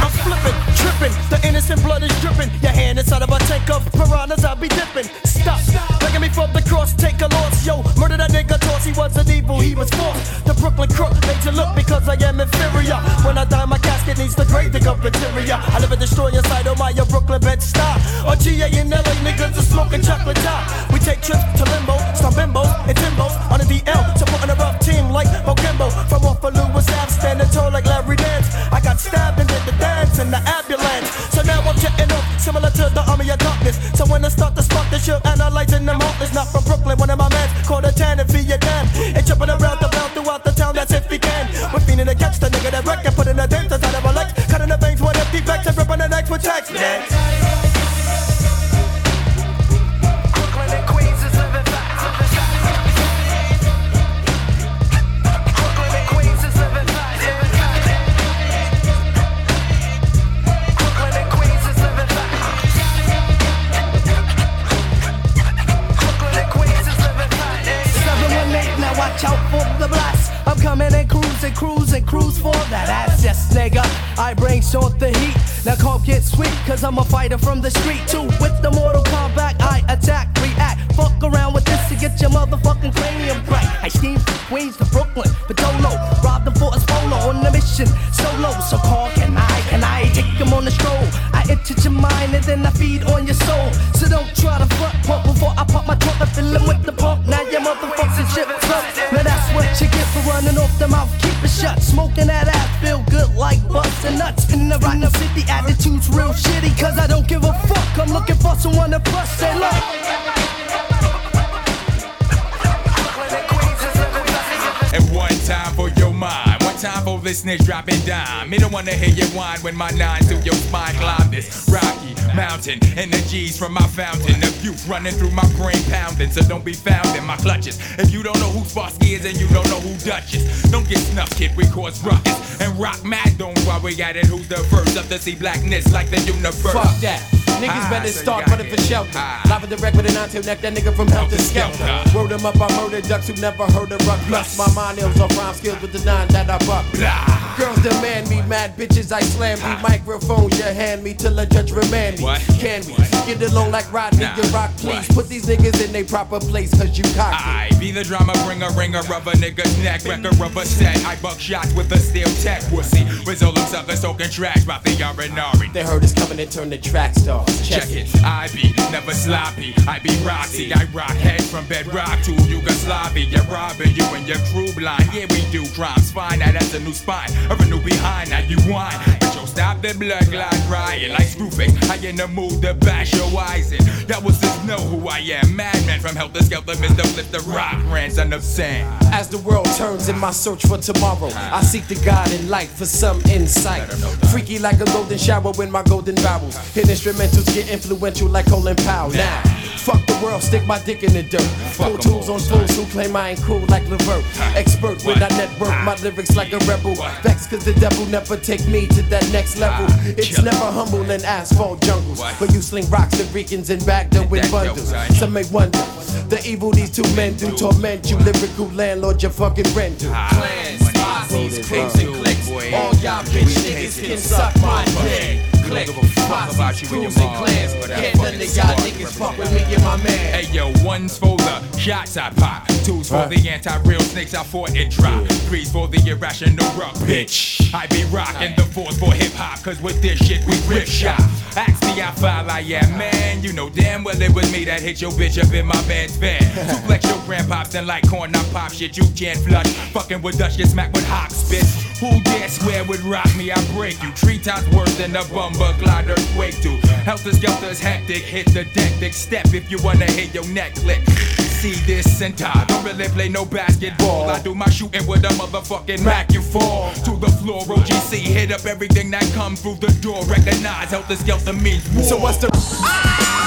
I'm flipping, tripping, the innocent blood is dripping. Your hand inside of a tank of piranhas, I'll be dipping. Stop, begging me from the cross, take a loss. Yo, murder that nigga, toss, he wasn't evil, he was forced. The Brooklyn crook made you look because I am inferior. When I die, my casket needs the grave dig up interior. I live and destroy inside of my Brooklyn bed stop. On GA in LA, niggas are smoking chocolate top. We take trips to limbo, stop bimbos and timbos on the DL, supporting a rough team like Mokimbo. From off of Lewis Ave, standing tall like Larry Dance. I got stabbed and did the dance in the ambulance. So now I'm jetting up, similar to the army of darkness. So when I start to spark this shit, analyzing them heartless. Not from Brooklyn, one of my mans called a tan in Vietnam. And jumping around the belt throughout the town, that's if he can. We're feeling catch the nigga that wreck and put in a dent inside of a legs. Cutting the veins with empty vex and ripping the necks with text. Seven out for the blast. I'm coming and cruising, cruising, cruise for that ass, yes, nigga. I bring short the heat. Now coke get sweet, cause I'm a fighter from the street too. With the Mortal Kombat, I attack, react. Fuck around with this to get your motherfucking cranium cracked. I steam from Queens to Brooklyn, Patolo. Rob them for a polo on the mission. Solo, so call can I, can I take them on the stroll? I enter your mind and then I feed on your soul. So don't That ass feel good like busting nuts. In the rotten city, attitude's real shitty. Cause I don't give a fuck. I'm looking for someone to bust and look. Time for listeners dropping dime. Me don't wanna hear you whine when my nine through your spine climb this rocky mountain. Energies from my fountain of youth running through my brain pounding. So don't be found in my clutches. If you don't know who Sparsky is and you don't know who Duchess, don't get snuffed, kid. We cause ruckus and rock mad. Don't we got it. Who's the first up to see blackness like the universe? Fuck that. Niggas better ah, start running for shelter. Ah. Live at the wreck with an nine tail neck, that nigga from Heltah Skeltah. Word him up, I murder ducks who never heard of ruck. Plus, my mind nails off rhyme skills with the nine that I buck. Girls demand me, mad bitches I slam me. Ah. Microphones you hand me till a judge remand me. Can we get along like Rodney and Rock, please? Put these niggas in their proper place, cause you cocky. I be the drama bringer, ringer of a nigga's neck, wrecker of a set. I buck shots with a steel tech pussy. All them suckers talking trash about the Yarinari. They heard us coming and turn the track Check it. I be never sloppy. I be Roxy. I rock heads from bedrock to Yugoslavia. You're robbing you and your crew blind. Yeah, we do crimes fine. Now that's a new spine. Or a new behind. Now you whine. But yo, stop the blood clot riot like Screwface. I in the mood to bash your eyes in. Y'all was just know who I am. Madman from Heltah Skeltah, Mr. Flip the Rock, grandson of Sam. As the world turns in my search for tomorrow, I seek the God in light for some insight. Freaky like a golden shower when my golden vowels hit instrumentals get influential like Colin Powell. Now, fuck the world, stick my dick in the dirt. Pro tools on fools who claim I ain't cool like Levert. Expert when I network my lyrics like a rebel. Vex cause the devil never take me to that next level. It's never humble in asphalt jungles. But you sling rocks to Ricans and back them with bundles. Some may wonder the evil these two men do torment you. Lyrical landlord, your fucking rent do. Clans, pigs, and clicks. All y'all bitch niggas can suck my dick. Click, posses, crews, and clans. Can't none of y'all niggas fuck with me and my man. Hey yo. One's for the shots I pop. Two's for the anti-real snakes I fought and dropped. Three's for the irrational rock, bitch. I be rocking the fourth for hip hop, cause with this shit we rip shop. Ask me how foul I am, man. You know damn well it was me that hit your bitch up in my Benz van. Suplex your grandpops and like corn, I pop shit you can't flush. Fucking with us, get smacked with hawk spit. Who dare swear would rock me? I break you. Three times worse than a bumper glide earthquake do. Heltah Skeltah's hectic, hit the deck, dick step if you wanna hit your neck lick. See this center, don't really play no basketball. I do my shooting with a motherfucking Mac. You fall to the floor, OGC, hit up everything that come through the door. Recognize helter skelter means war. So what's the ah!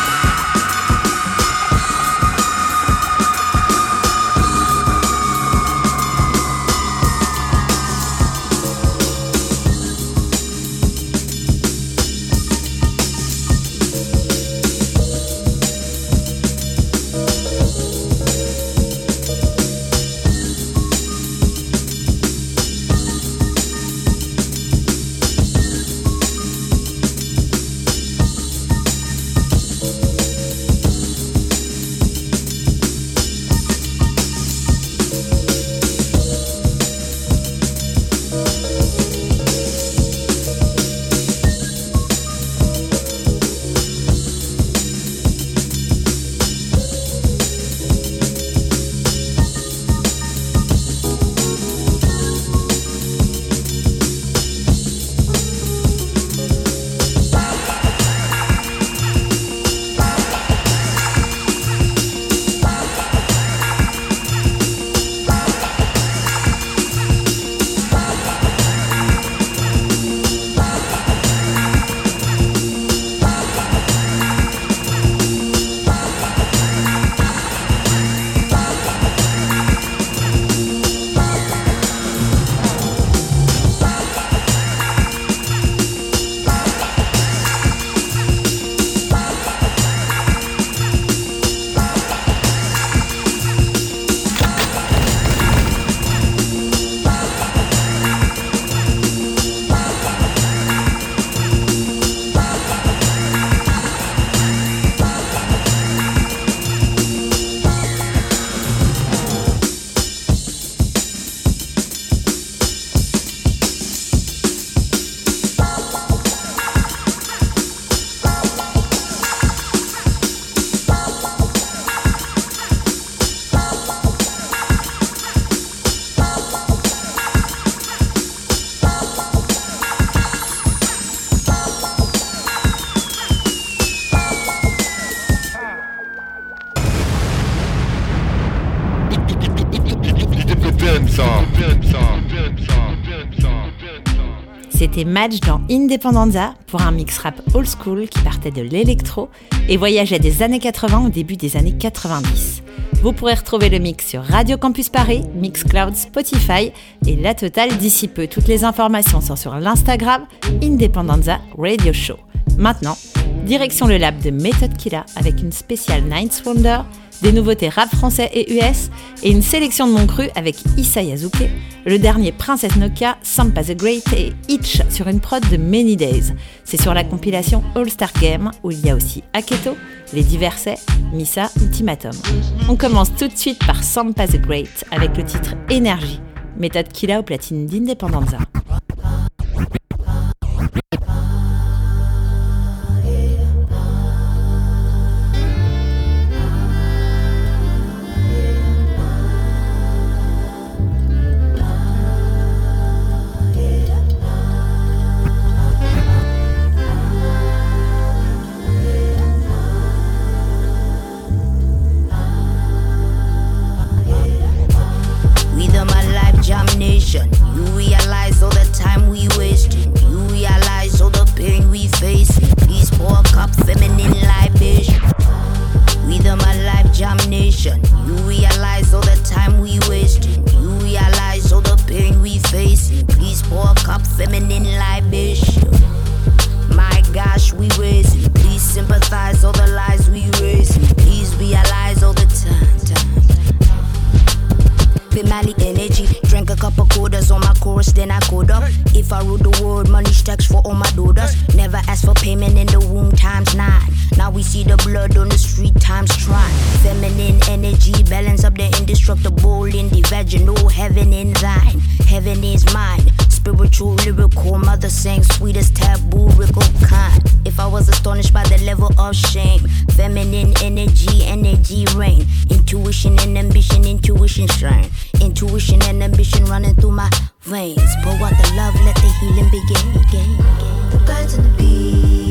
Match dans Independenza pour un mix rap old school qui partait de l'électro et voyageait des années 80 au début des années 90. Vous pourrez retrouver le mix sur Radio Campus Paris, Mixcloud, Spotify et la totale d'ici peu. Toutes les informations sont sur l'Instagram Independenza Radio Show. Maintenant, direction le lab de Method Killa avec une spéciale Ninth Wonder, des nouveautés rap français et US et une sélection de mon cru avec Issa Yazuke, le dernier Princess Nokia, Sampa the Great et Itch sur une prod de Many Days. C'est sur la compilation All Star Game où il y a aussi Aketo, Les Diversets, Missa Ultimatum. On commence tout de suite par Sampa the Great avec le titre Énergie, méthode Killa au platine d'Independenza. Blood on the street times trying. Feminine energy, balance up the indestructible in the vaginal. Heaven in thine, heaven is mine. Spiritual, lyrical, mother sang sweetest taboo, rickle kind. If I was astonished by the level of shame, feminine energy, energy reign. Intuition and ambition, intuition shine. Intuition and ambition running through my veins. Pour out the love, let the healing begin. begin, begin. The birds and the bees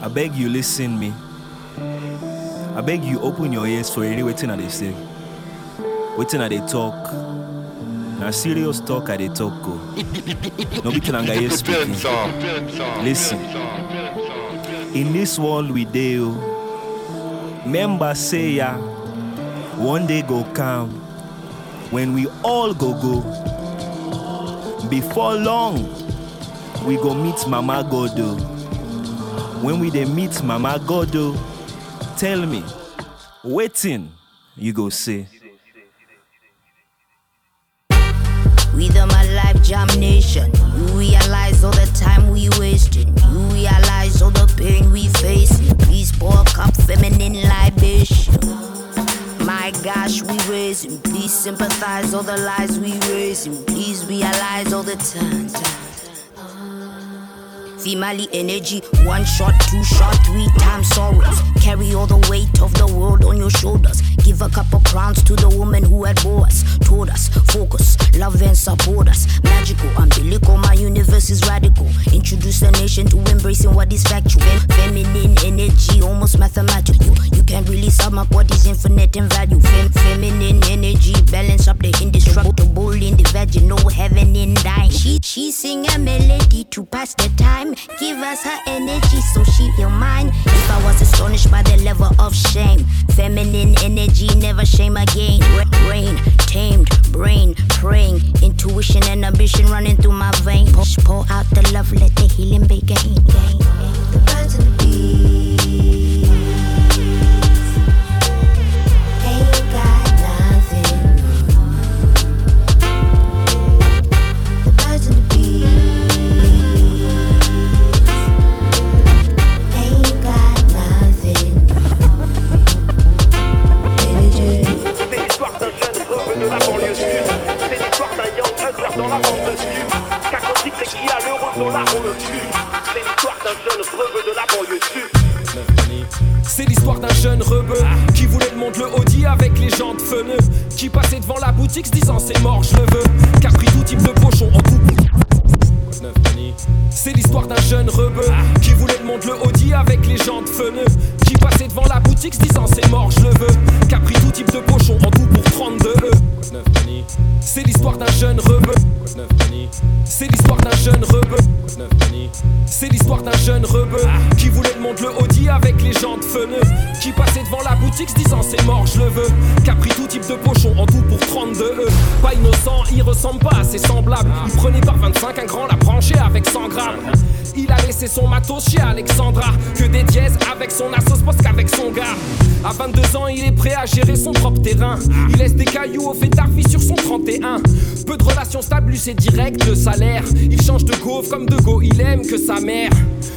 I beg you listen me. I beg you open your ears for any waiting I they say. Waiting I they talk. Now serious talk I they talk go. No be kilanga here speaking. Listen. In this world we deal. Oh, member say ya. One day go come when we all go go. Before long, we go meet Mama Godo. Oh. When we dey meet Mama Godo, oh, tell me, waiting you go say. We the my life jam nation. You realize all the time we wasting. You realize all the pain we facing. Please pour a cup feminine libation. My gosh, we raising. Please sympathize all the lies we raising. Please realize all the time. Female energy, one shot, two shot, three times sorrows. Carry all the weight of the world on your shoulders. Give a couple crowns to the woman who had bore us, told us, focus, love and support us. Magical, umbilical, my universe is radical. Introduce the nation to embracing what is factual. Fem- feminine energy, almost mathematical. You can't really sum up what is infinite in value. Fem- feminine energy, balance up the indestructible in the vaginal heaven in thine. She, she sing a melody to pass the time. Give us her energy so she feel mine. If I was astonished by the level of shame, feminine energy never shame again. Ra- Rain, tamed, brain, praying, intuition and ambition running through my vein. Pour, out the love, let the healing begin. The birds and the bees dans la. Qu'à Cosy, c'est qui a l'euro dollar, on le tue. C'est l'histoire d'un jeune revenu de la banlieue sud. C'est l'histoire d'un jeune rebeu qui voulait le monde le Audi avec les jantes feneux Qui passait devant la boutique se disant c'est mort je le veux a pris tout type de pochon en tout C'est l'histoire d'un jeune rebeu qui voulait le monde le Audi avec les jantes feneux Qui passait devant la boutique se disant c'est mort je le veux Qui a pris tout type de pochon en tout pour 32 E. C'est l'histoire d'un jeune rebeu. C'est l'histoire d'un jeune rebeu. C'est l'histoire d'un jeune rebeu qui voulait le monde le Audi avec les jantes feneux Qui passait devant la boutique se disant c'est mort je le veux Qui a pris tout type de pochon en tout pour 32 E. Pas innocent, il ressemble pas à ses semblables. Il prenait par 25 un grand la branchée avec 100 grammes Il a laissé son matos chez Alexandra. Que des dièses avec son assos parce qu'avec son gars. À 22 ans il est prêt à gérer son propre terrain. Il laisse des cailloux au fait d'arvis sur son 31 Peu de relations stables, c'est direct le salaire. Il change de gauve comme de go, il aime que sa mère.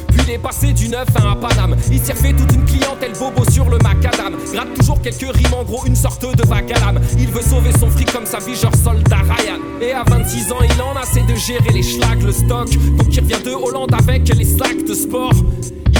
Puis il est passé du neuf à un Paname. Il s'est toute une clientèle bobo sur le macadam. Gratte toujours quelques rimes en gros une sorte de vague à Il veut sauver son fric comme sa vie genre soldat Ryan. Et à 26 ans il en a assez de gérer les schlags, le stock. Donc il revient de Hollande avec les slacks de sport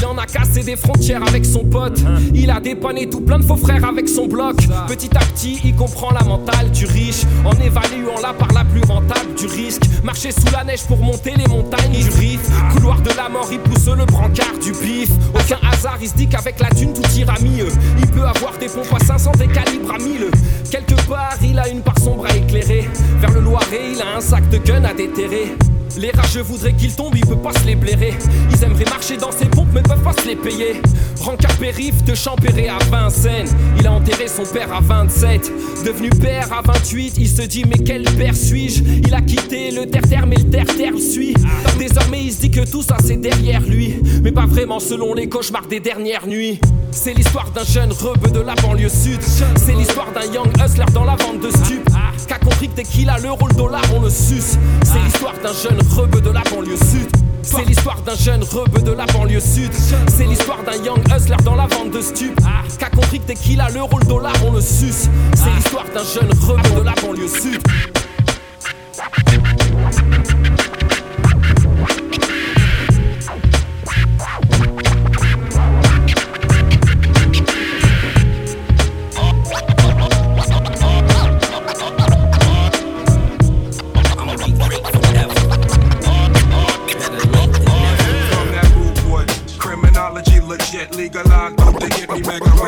il en a cassé des frontières avec son pote. Il a dépanné tout plein de faux frères avec son bloc. Petit à petit, il comprend la mentale du riche. En évaluant-la par la plus rentable du risque. Marcher sous la neige pour monter les montagnes du riff. Couloir de la mort, il pousse le brancard du pif. Aucun hasard, il se dit qu'avec la thune tout ira mieux. Il peut avoir des pompes à 500 des calibres à 1000. Quelque part, il a une part sombre à éclairer. Vers le Loiret, il a un sac de gun à déterrer. Les rageux voudraient qu'il tombe, il peut pas se les blairer. Ils aimeraient marcher dans ses pompes, mais peuvent pas se les payer. Rancard périph' de Champéré à Vincennes. Il a enterré son père à 27. Devenu père à 28, il se dit, mais quel père suis-je? Il a quitté le terre-terre, mais le terre-terre suit. Désormais, il se dit que tout ça c'est derrière lui. Mais pas vraiment selon les cauchemars des dernières nuits. C'est l'histoire d'un jeune rebeu de la banlieue sud. C'est l'histoire d'un young hustler dans la vente de stup. Qu'a compris que dès qu'il a le dollar, on le suce. C'est l'histoire d'un jeune rebeu de la banlieue sud. C'est l'histoire d'un jeune rebeu de la banlieue sud. C'est l'histoire d'un young hustler dans la vente de stup. Qu'a compris que dès qu'il a l'euro, le dollar, on le suce. C'est l'histoire d'un jeune rebeu de la banlieue sud.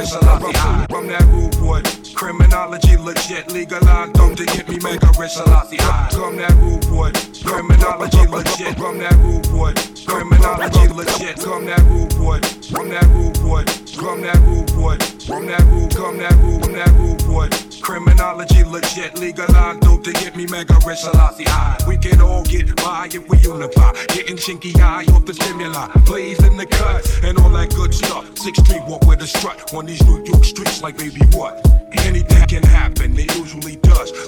Rich a lot. From that rude boy, criminology legit, legalized, don't they get me mega rich a lot. From that rude boy, criminology legit, from that rude boy, criminology legit, from that rude boy, from that rude boy, from that rude boy, from that rude, from that rude, from that rude boy. Criminology legit, legalized, dope to get me mega rich lot high. We can all get by if we unify. Getting chinky eye off the stimuli, blaze in the cut, and all that good stuff. Six Street walk with a strut on these New York streets like baby what? Anything can happen, it usually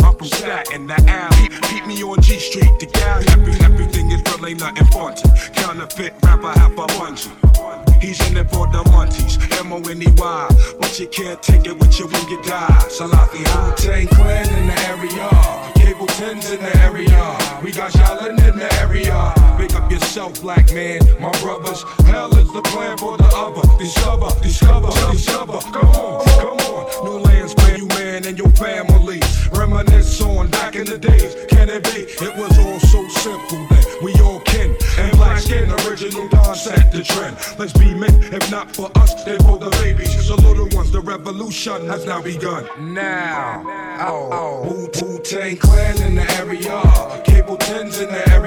I'm from Staten, the alley. Keep me on G Street, the Cali. Every, everything is real, ain't nothing funky. Counterfeit rapper, half a bungee. He's in it for the munchies, M-O-N-E-Y. But you can't take it with you when you die. Salafi Wu-Tang Clan in the area. Cable 10's in the area. We got Shaolin in the area. Wake up yourself, black man. My brothers, hell is the plan for the other. Discover, discover, discover. Come on, come on. New lands where you man and your family. Reminisce on back in the days. Can it be? It was all so simple then. We all kin. And black skin, original Don set the trend. Let's be men, if not for us, then for the babies. The little ones, the revolution has now begun. Now, oh, Wu Tang Clan in the area. Cable 10's in the area.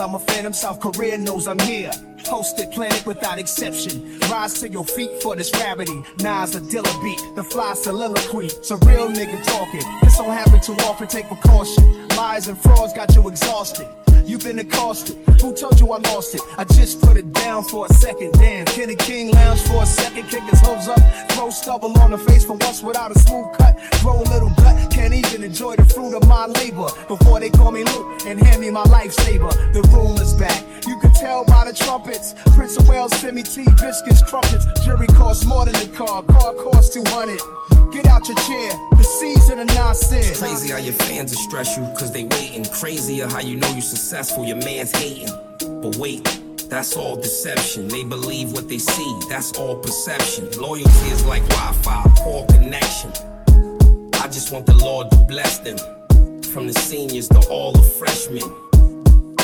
I'm a phantom. South Korea knows I'm here. Hosted planet without exception. Rise to your feet for this gravity. Nas a Dilla beat, the fly soliloquy. It's a real nigga talking. This don't happen too often. Take precaution. Lies and frauds got you exhausted. You've been accosted. Who told you I lost it? I just put it down for a second. Damn, Kenny King lounge for a second. Kick his hose up. Throw stubble on the face for once without a smooth cut. Throw a little gut. Can't even enjoy the fruit of my labor. Before they call me Luke and hand me my lifesaver. The rule is back. You can tell by the Prince of Wales send me tea, biscuits, crumpets. Jury costs more than the car. Car costs 200. Get out your chair. The season of nonsense. Crazy how your fans will stress you, cause they waiting. Crazier how you know you're successful, your man's hating. But wait, that's all deception. They believe what they see, that's all perception. Loyalty is like Wi Fi, poor connection. I just want the Lord to bless them. From the seniors to all the freshmen.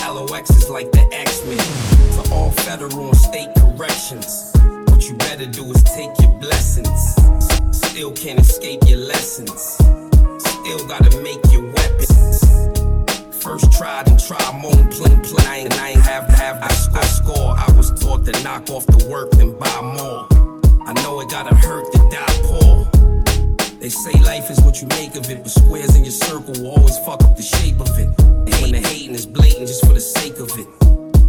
LOX is like the X-Men. To all federal and state corrections. What you better do is take your blessings. Still can't escape your lessons. Still gotta make your weapons. First tried and try, moan, pling, pling. I ain't, I ain't have to have I score, score. I was taught to knock off the work and buy more. I know it gotta hurt to die poor. They say life is what you make of it, but squares in your circle will always fuck up the shape of it. When the hating is blatant just for the sake of it.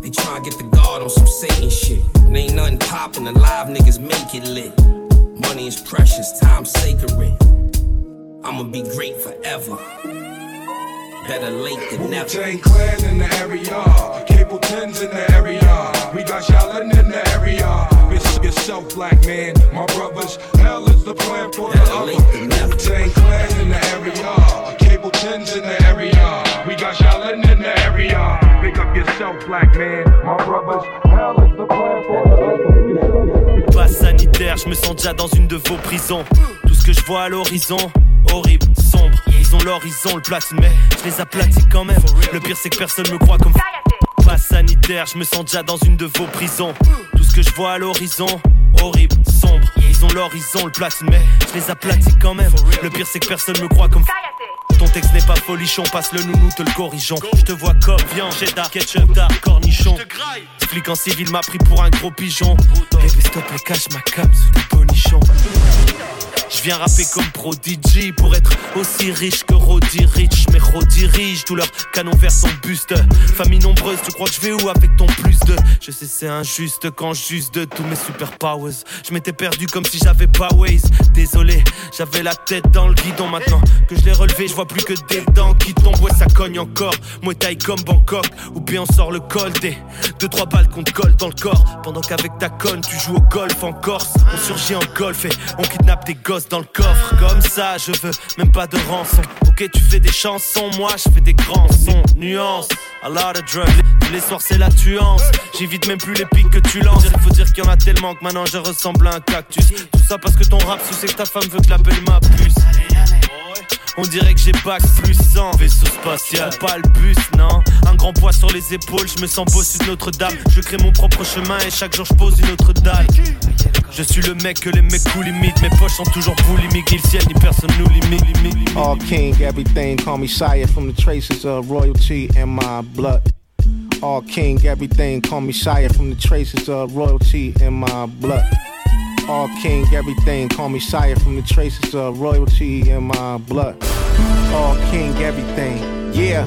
They try and get the guard on some Satan shit. And ain't nothing poppin', the live niggas make it lit. Money is precious, time sacred. I'ma be great forever. Better late than never. Wu-Tang Clan in the area. Cable 10's in the area. We got Shaolin in the area. Miss yourself, black man. My brothers, hell is the plan for the other. Wu-Tang Clan in the area. Cable 10's in the area. We got Shaolin in the area. Pick up yourself, black man. My brothers, hell is the plan for the other. Passe sanitaire, je me sens déjà dans une de vos prisons. Tout ce que je vois à l'horizon, horrible, sombre. Ils ont l'horizon, le platine, mais je les aplatis quand même. Le pire c'est que personne me croit comme pas sanitaire, je me sens déjà dans une de vos prisons. Tout ce que je vois à l'horizon, horrible, sombre. Ils ont l'horizon, le platine, mais je les aplatis quand même. Le pire c'est que personne me croit comme ton texte n'est pas folichon, passe le nounou, te le corrigeons. Je te vois comme viande, cheddar, ketchup, dar, cornichon. Flic en civil m'a pris pour un gros pigeon. Bébé, stop et cache ma cam sous des bonichons. Je viens rapper comme Prodigy pour être aussi riche que Roddy Rich. Mais redirige tout leur canon vers son buste. Famille nombreuse, tu crois que je vais où avec ton plus de? Je sais c'est injuste quand juste de tous mes super powers. Je m'étais perdu comme si j'avais pas Waze. Désolé, j'avais la tête dans le guidon maintenant que je l'ai relevé, je vois plus que des dents qui tombent. Ouais, ça cogne encore. Moi taille comme Bangkok. Ou bien on sort le col des deux trois balles qu'on te colle dans le corps. Pendant qu'avec ta conne, tu joues au golf en Corse. On surgit en golf et on kidnappe des gosses dans le coffre. Comme ça, je veux même pas de rançon. Ok, tu fais des chansons, moi je fais des grands sons. Nuance, a lot of drugs. Les soirs, c'est la tuance. J'évite même plus les pics que tu lances. Il faut dire qu'il y en a tellement que maintenant je ressemble à un cactus. Tout ça parce que ton rap sous c'est que ta femme veut que l'appelle ma puce. On dirait que j'ai bac plus 100 Vaisseau spatial, pas le bus, non. Un grand poids sur les épaules, je me sens bossu de Notre-Dame. Je crée mon propre chemin et chaque jour je pose une autre dalle. Je suis le mec que les mecs cool limitent Mes poches sont toujours boulimiques, ni le ciel ni personne nous limite. All king, everything, call me sire from the traces of royalty in my blood. All king, everything, call me sire from the traces of royalty in my blood. All king, everything, call me sire from the traces of royalty in my blood. All king, everything, yeah.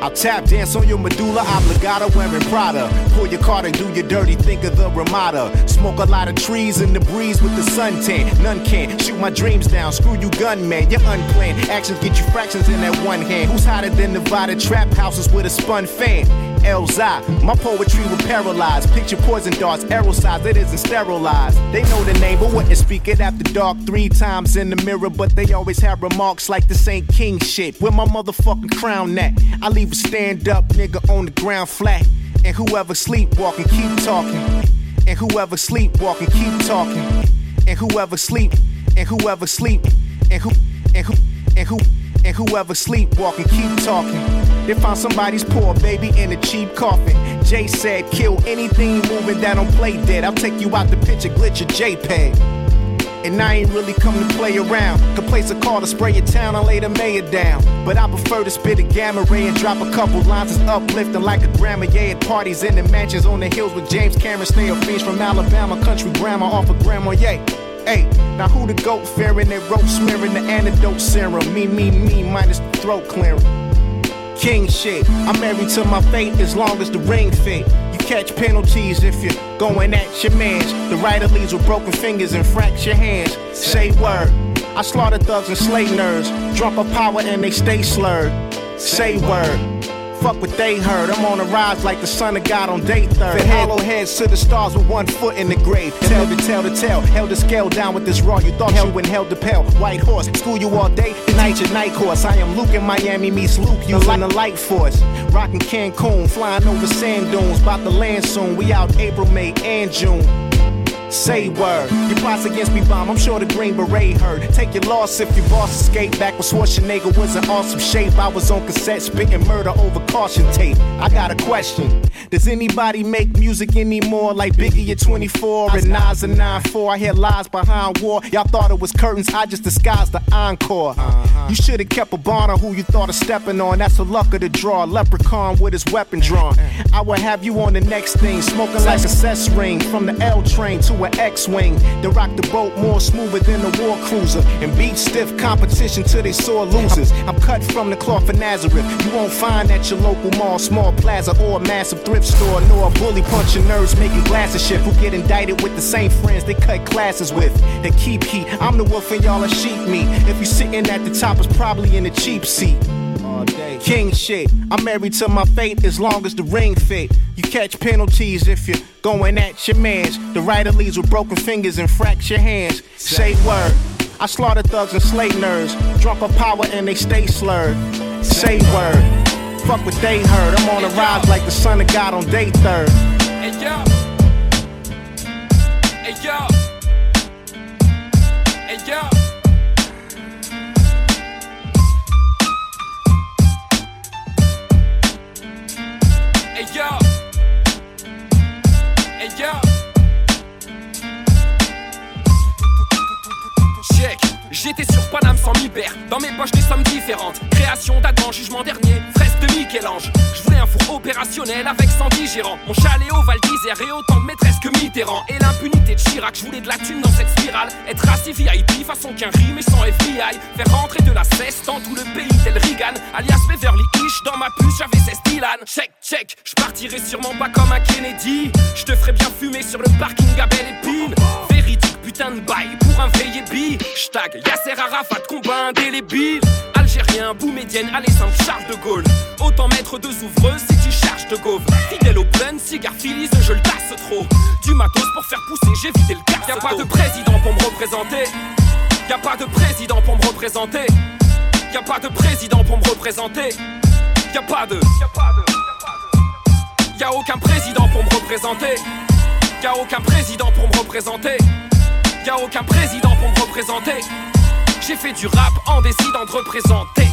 I'll tap dance on your medulla oblongata wearing Prada. Pull your card and do your dirty, think of the Ramada. Smoke a lot of trees in the breeze with the suntan. None can shoot my dreams down. Screw you, gunman. You're unplanned. Actions get you fractions in that one hand. Who's hotter than Nevada trap houses with a spun fan? Elzhi, my poetry will paralyze. Picture poison darts, arrow size, it isn't sterilized. They know the name, but wouldn't speak it after dark three times in the mirror. But they always have remarks like this ain't king shit. Where my motherfucking crown at? I leave a stand up nigga on the ground flat. And whoever sleepwalking, keep talking. And whoever sleepwalking, keep talking. And whoever sleep, and whoever sleep, and who, and who, and who, and whoever sleepwalking, keep talking. They found somebody's poor baby in a cheap coffin. Jay said, kill anything moving that don't play dead. I'll take you out the picture, glitch your JPEG. And I ain't really come to play around. Could place a call to spray your town and lay the mayor down. But I prefer to spit a gamma ray and drop a couple lines that's uplifting like a grammar. Yeah, at parties in the mansions on the hills with James Cameron. Of fiends from Alabama, country grandma off of grandma. Yeah. Hey, now who the goat fearing that rope smearing the antidote serum? Me, me, me, minus the throat clearing. King shit, I'm married to my fate as long as the ring fit. You catch penalties if you're going at your mans. The writer leaves with broken fingers and fracture hands. Say word. I slaughter thugs and slay nerds. Drop a power and they stay slurred. Say word. Fuck what they heard. I'm on a rise like the son of God on day third. Hollow heads to the stars with one foot in the grave. Tell the tale to tell. Held the scale down with this raw. You thought you when held the pale. White horse. School you all day. Tonight your night course. I am Luke in Miami meets Luke. You in the light force. Rockin' Cancun. Flying over sand dunes. About to land soon. We out April, May, and June. Say word. Your plots against me bomb. I'm sure the Green Beret heard. Take your loss if your boss escaped. Back when Schwarzenegger was in awesome shape. I was on cassette spitting murder over caution tape. I got a question. Does anybody make music anymore like Biggie at 24 and Nas at 9-4? I hear lies behind war. Y'all thought it was curtains. I just disguised the encore. Uh-huh. You should have kept a bond on who you thought of stepping on. That's the luck of the draw. Leprechaun with his weapon drawn. Mm-hmm. I will have you on the next thing. Smoking like a cess ring. From the L train to an X-wing. Then rock the boat more smoother than a war cruiser. And beat stiff competition till they sore losers. I'm cut from the cloth of Nazareth. You won't find at your local mall, small plaza, or a massive thrift store. Nor a bully punching nerds making glasses shit. Who get indicted with the same friends they cut classes with. They keep heat. I'm the wolf and y'all are sheep meat. If you sitting at the top, it's probably in a cheap seat. King shit. I'm married to my fate as long as the ring fit. You catch penalties if you're going at your mans. The writer leaves with broken fingers and fracture hands. Say word. I slaughter thugs and slay nerds. Drunk of power and they stay slurred. Say word. Fuck what they heard. I'm on the rise like the son of God on day third. Hey yo. Hey yo. Hey yo. Four opérationnel avec 110 gérants. Mon chalet au Val d'Isère et autant de maîtresses que Mitterrand. Et l'impunité de Chirac, je voulais de la thune dans cette spirale. Être assez VIP, façon qu'un rime et sans FBI. Faire rentrer de la cesse dans tout le pays tel Reagan. Alias Beverly Hish, dans ma puce j'avais 16 Dylan. Check, check, je partirai sûrement pas comme un Kennedy. Je te ferai bien fumer sur le parking à Belle Épine. Putain de bail pour un veillé bi. Hashtag Yasser Arafat, combat indélébile. Algérien, Boumédienne, allez simple, Charles de Gaulle. Autant mettre deux ouvreuses si tu charges de gauve. Fidèle au plein, cigare filise, je le tasse trop. Du matos pour faire pousser, j'ai vidé le casse. Y'a pas de président pour me représenter. Y'a pas de président pour me représenter. Y'a pas de président pour me représenter. Y'a pas de. Y'a aucun président pour me représenter. Y'a aucun président pour me représenter. Y'a aucun président pour me représenter. J'ai fait du rap en décidant de représenter.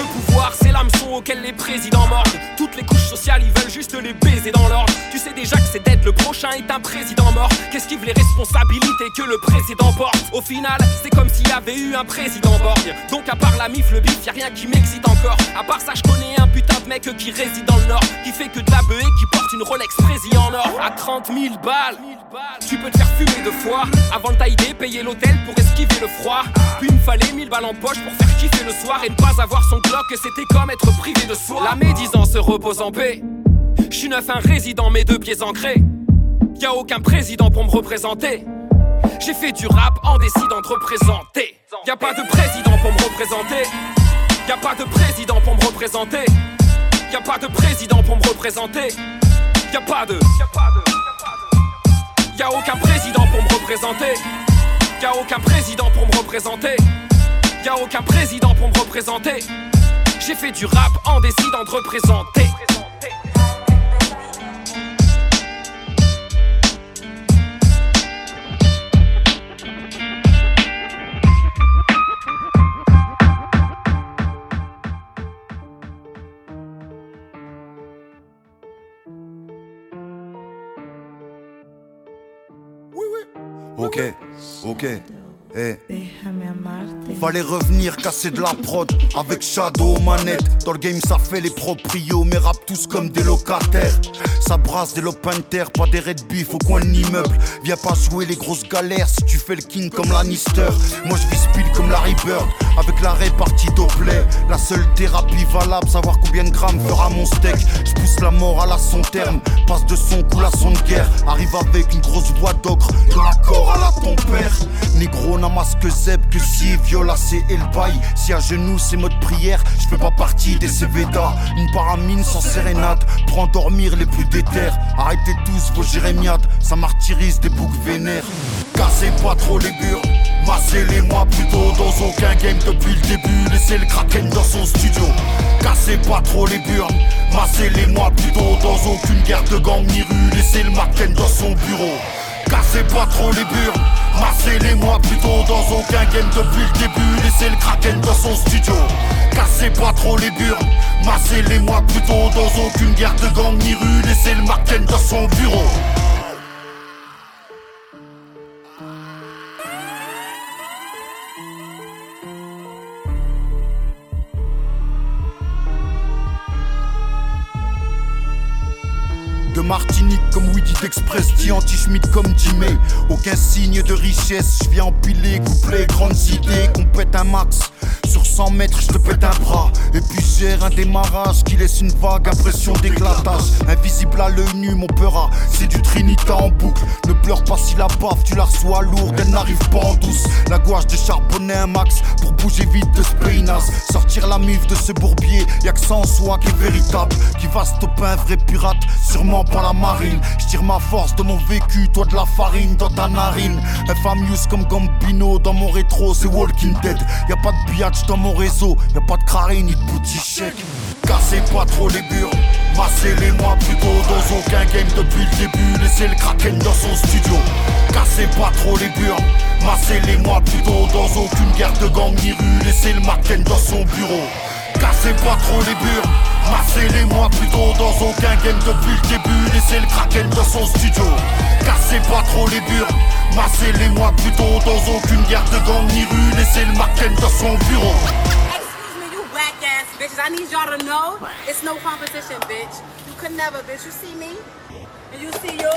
Le pouvoir, c'est l'hameçon auquel les présidents mordent. Toutes les couches sociales, ils veulent juste les baiser dans l'ordre. Tu sais déjà que c'est d'être le prochain est un président mort. Qu'esquive les responsabilités que le précédent porte? Au final, c'est comme s'il y avait eu un président borgne. Donc, à part la mif, le bif, y a rien qui m'excite encore. À part ça, je connais un putain de mec qui réside dans le nord. Qui fait que de la beuh qui porte une Rolex Prési en or. À 30 000 balles, tu peux te faire fumer deux fois. Avant de tailler, payer l'hôtel pour esquiver le froid. Puis il me fallait 1000 balles en poche pour faire kiffer le soir et ne pas avoir son bloc. C'était comme être privé de soi. La médisance se repose en paix. Je suis neuf, un résident, mes deux pieds ancrés. Y a aucun président pour me représenter. J'ai fait du rap en décidant de représenter. Y a pas de président pour me représenter. Y a pas de président pour me représenter. Y a pas de président pour me représenter. Y a pas de. Y a aucun président pour me représenter. Y a aucun président pour me représenter. Y a aucun président pour me représenter. J'ai fait du rap en décidant de représenter. Ok, ok. Eh. Fallait revenir casser de la prod avec Shadow manette. Dans le game ça fait les proprios, mais rap tous comme des locataires. Ça brasse des lopinter, pas des red beef au coin de l'immeuble. Viens pas jouer les grosses galères si tu fais le king comme Lannister. Moi je vis speed comme Larry Bird, avec la répartie Doppler. La seule thérapie valable, savoir combien de grammes fera mon steak. Je pousse la mort à la son terme, passe de son coup à son de guerre. Arrive avec une grosse voix d'ocre, de l'accord à la ton père. Négro n'a masque zeb que si viola c'est bail. Si à genoux c'est mode prière, je fais pas partie des CVDA. Une paramine sans sérénade pour endormir les plus déterres. Arrêtez tous vos jérémiades, ça martyrise des boucs vénères. Cassez pas trop les murs, massez-les-moi plutôt dans aucun game depuis le début. Laissez le kraken dans son studio. Cassez pas trop les burnes, massez-les-moi plutôt dans aucune guerre de gang ni rue. Laissez le Marken dans son bureau. Cassez pas trop les burnes, massez-les-moi plutôt dans aucun game depuis le début. Laissez le kraken dans son studio. Cassez pas trop les burnes, massez-les-moi plutôt dans aucune guerre de gang ni rue. Laissez le Marken dans son bureau. Widi d'Express, dit anti-schmidt comme Jimmy. Aucun signe de richesse, je viens empiler, coupler, grandes idées, qu'on un max. Sur 100 mètres, je te pète un bras. Et puis gère un démarrage qui laisse une vague impression d'éclatage. Invisible à l'œil nu, mon peur c'est du Trinita en boucle. Ne pleure pas si la baffe, tu la reçois lourde, elle n'arrive pas en douce. La gouache de charbonner un max pour bouger vite de ce. Sortir la mif de ce bourbier, y'a que ça en soi qui est véritable. Qui va stopper un vrai pirate, sûrement pas la marine. Je tire ma force de mon vécu, toi de la farine dans ta narine. Infamous comme Gambino dans mon rétro, c'est Walking Dead. Y'a pas de dans mon réseau, y'a pas de crarine ni de boutique. Cassez pas trop les burnes, massez-les-moi plutôt dans aucun game depuis le début. Laissez le kraken dans son studio. Cassez pas trop les burnes, massez-les-moi plutôt dans aucune guerre de gang ni rue. Laissez le Marken dans son bureau. Cassez pas trop les burnes, massez-les-moi plutôt dans aucun game depuis le début Laissez le kraken dans son studio Cassez pas trop les burnes Massez les mois plus tôt Dans aucune guerre de gang ni rue Laissez le marken dans son bureau Excuse me, you whack ass bitches. I need y'all to know it's no competition, bitch. You could never, bitch. You see me? And you see you?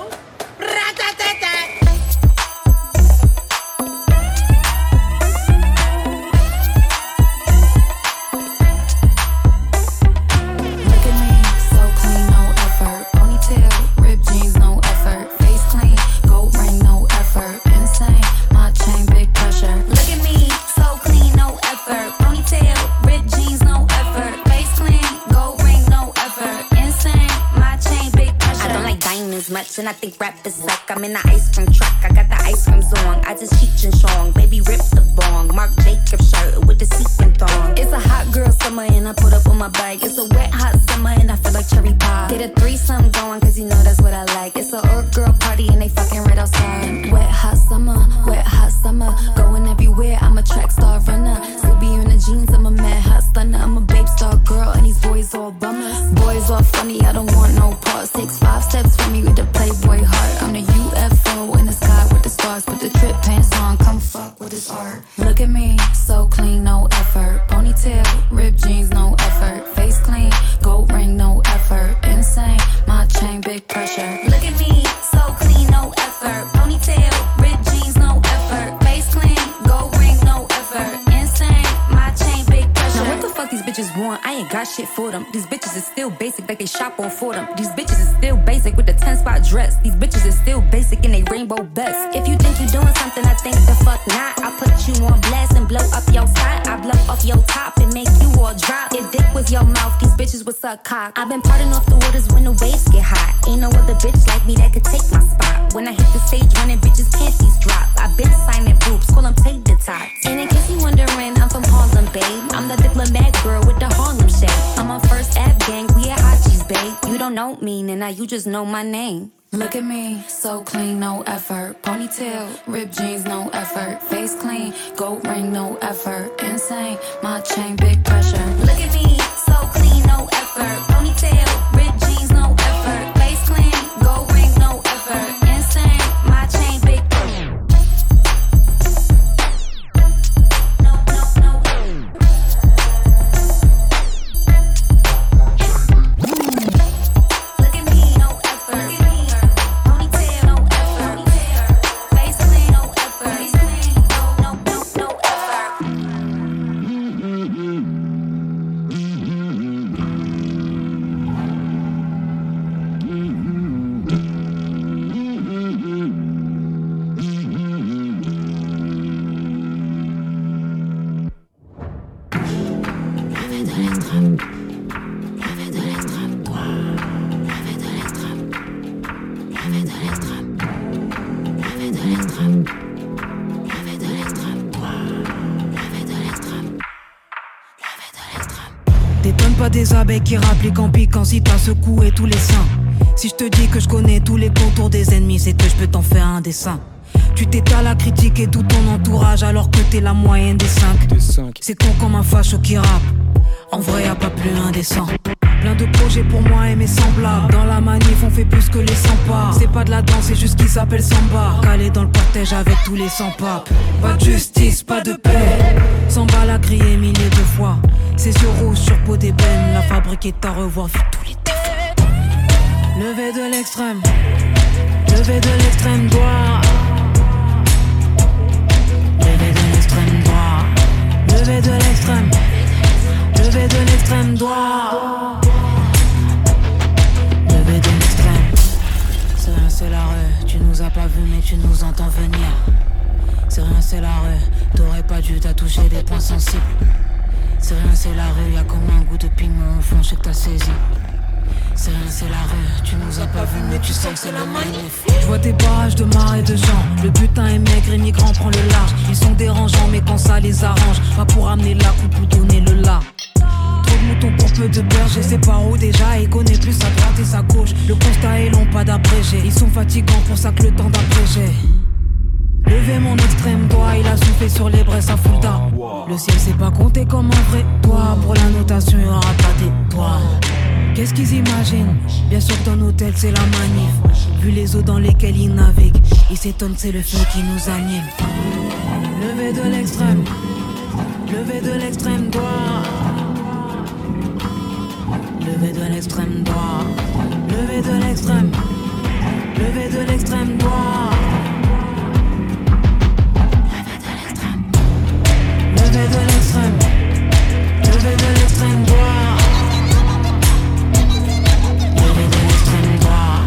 Much, and I think rappers suck. I'm in the ice cream truck, I got the ice cream on. I just cheat and strong, baby rip the bong. Mark Jacob shirt with the sequin thong. It's a hot girl summer and I put up on my bike. It's a wet hot summer and I feel like cherry pie. Get a threesome going cause you know that's what I like. It's a Earth girl party and they fucking right outside. Wet hot summer, wet hot summer. Going everywhere, I'm a track star runner. Still be in the jeans, I'm a mad hot stunner. I'm a babe star girl and these boys all bummers. Boys all funny, I don't want no part. Six, five steps this art. Look at me, got shit for them. These bitches is still basic, like they shop on for them. These bitches is still basic with the 10 spot dress. These bitches is still basic in they rainbow best. If you think you doing something, I think the fuck not. I put you on blast and blow up your spot. I blow off your top and make you all drop. If dick was your mouth, these bitches would suck cock. I've been parting off the waters when the waves get hot. Ain't no other bitch like me that could take my spot. When I hit the stage running, bitches panties drop. I been signing boobs, call them take the top. And in don't know me, and now you just know my name. Look at me, so clean, no effort. Ponytail, ripped jeans, no effort. Face clean, gold ring, no effort. Insane, my chain, big qui rappliquent en piquant si t'as secoué tous les seins. Si je te dis que je connais tous les contours des ennemis, c'est que je peux t'en faire un dessin. Tu t'étales à critiquer tout ton entourage alors que t'es la moyenne des cinq. C'est con comme un facho qui rappe. En vrai, y a pas plus indécent. De projets pour moi et mes semblables. Dans la manif, on fait plus que les 100 pas. C'est pas de la danse, c'est juste qui s'appelle samba. Calé dans le cortège avec tous les 100 papes. Pas de justice, pas de paix. Samba l'a crié milliers de fois. Ses yeux rouges sur peau d'ébène. La fabrique est à revoir, vu tous les défauts. Levé de l'extrême. Levé de l'extrême droit. Levé de l'extrême droit. Levé de l'extrême. Levé de l'extrême droit. C'est la rue. Tu nous as pas vu, mais tu nous entends venir. C'est rien, c'est la rue. T'aurais pas dû t'as touché des points sensibles. C'est rien, c'est la rue. Y'a comme un goût de piment au fond, je sais que t'as saisi. C'est rien, c'est la rue. Tu nous as pas vu, mais tu sens que c'est la manif. Je vois des barrages de et de gens. Le butin est maigre, immigrant prend le large. Ils sont dérangeants, mais quand ça les arrange, pas pour amener la coupe ou donner le là. Moutons pour peu de bergers, c'est par où déjà Il connaît plus sa droite et sa gauche. Le constat est long, pas d'abrégé. Ils sont fatigants pour ça que le temps d'abréger. Levez mon extrême doigt, il a soufflé sur les braises à Fulda. Le ciel c'est pas compté comme un vrai toi. Pour la notation, y aura pas d'étoile. Qu'est-ce qu'ils imaginent? Bien sûr dans l'hôtel c'est la manif. Vu les eaux dans lesquelles ils naviguent, ils s'étonnent, c'est le feu qui nous anime. Levé de l'extrême, levé de l'extrême droit. Levé de l'extrême droit, levé de l'extrême, levé de l'extrême droit. Levé de l'extrême, levé de l'extrême droit. Levé de l'extrême droit,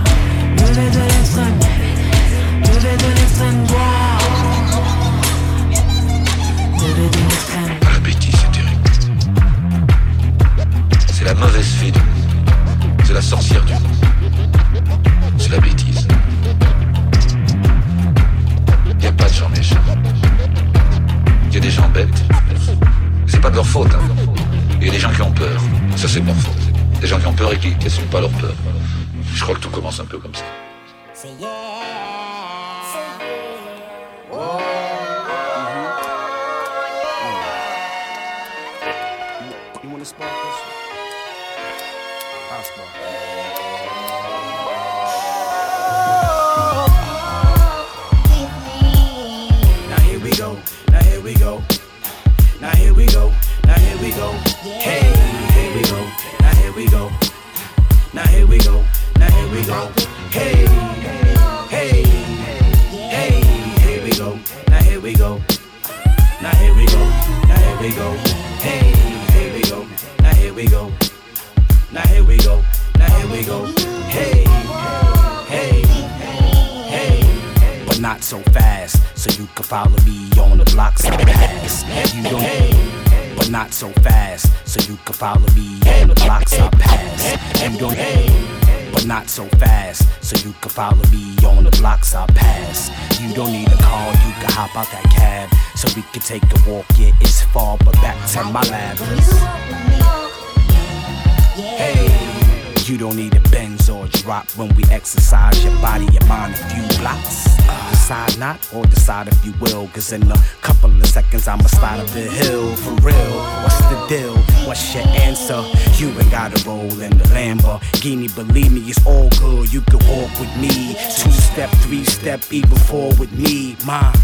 levé de l'extrême, levé de l'extrême. La mauvaise fée du monde. C'est la sorcière du monde. C'est la bêtise. Y a pas de gens méchants. Y a des gens bêtes. C'est pas de leur faute. Hein. Y a des gens qui ont peur. Ça, c'est de leur faute. Des gens qui ont peur et qui n'assument pas leur peur. Je crois que tout commence un peu comme ça. Spark. Now here we go, now here we go. Now here we go, now here we go. Hey, here we go, now here we go. Now here we go, now here we go. Hey, follow me on the blocks I pass. You don't, but not so fast. So you can follow me on the blocks I pass. You don't, but not so fast. So you can follow me on the blocks I pass. You don't need a car, you can hop out that cab. So we can take a walk, yeah, it's far, but back to my lab. You don't need a Benz or a drop when we exercise your body, your mind a few blocks. Decide not or decide if you will, cause in a couple of seconds I'ma slide up the hill for real. What's the deal? What's your answer? You ain't gotta roll in the Lamborghini, believe me, it's all good. You can walk with me, two step, three step, even four with me, mom.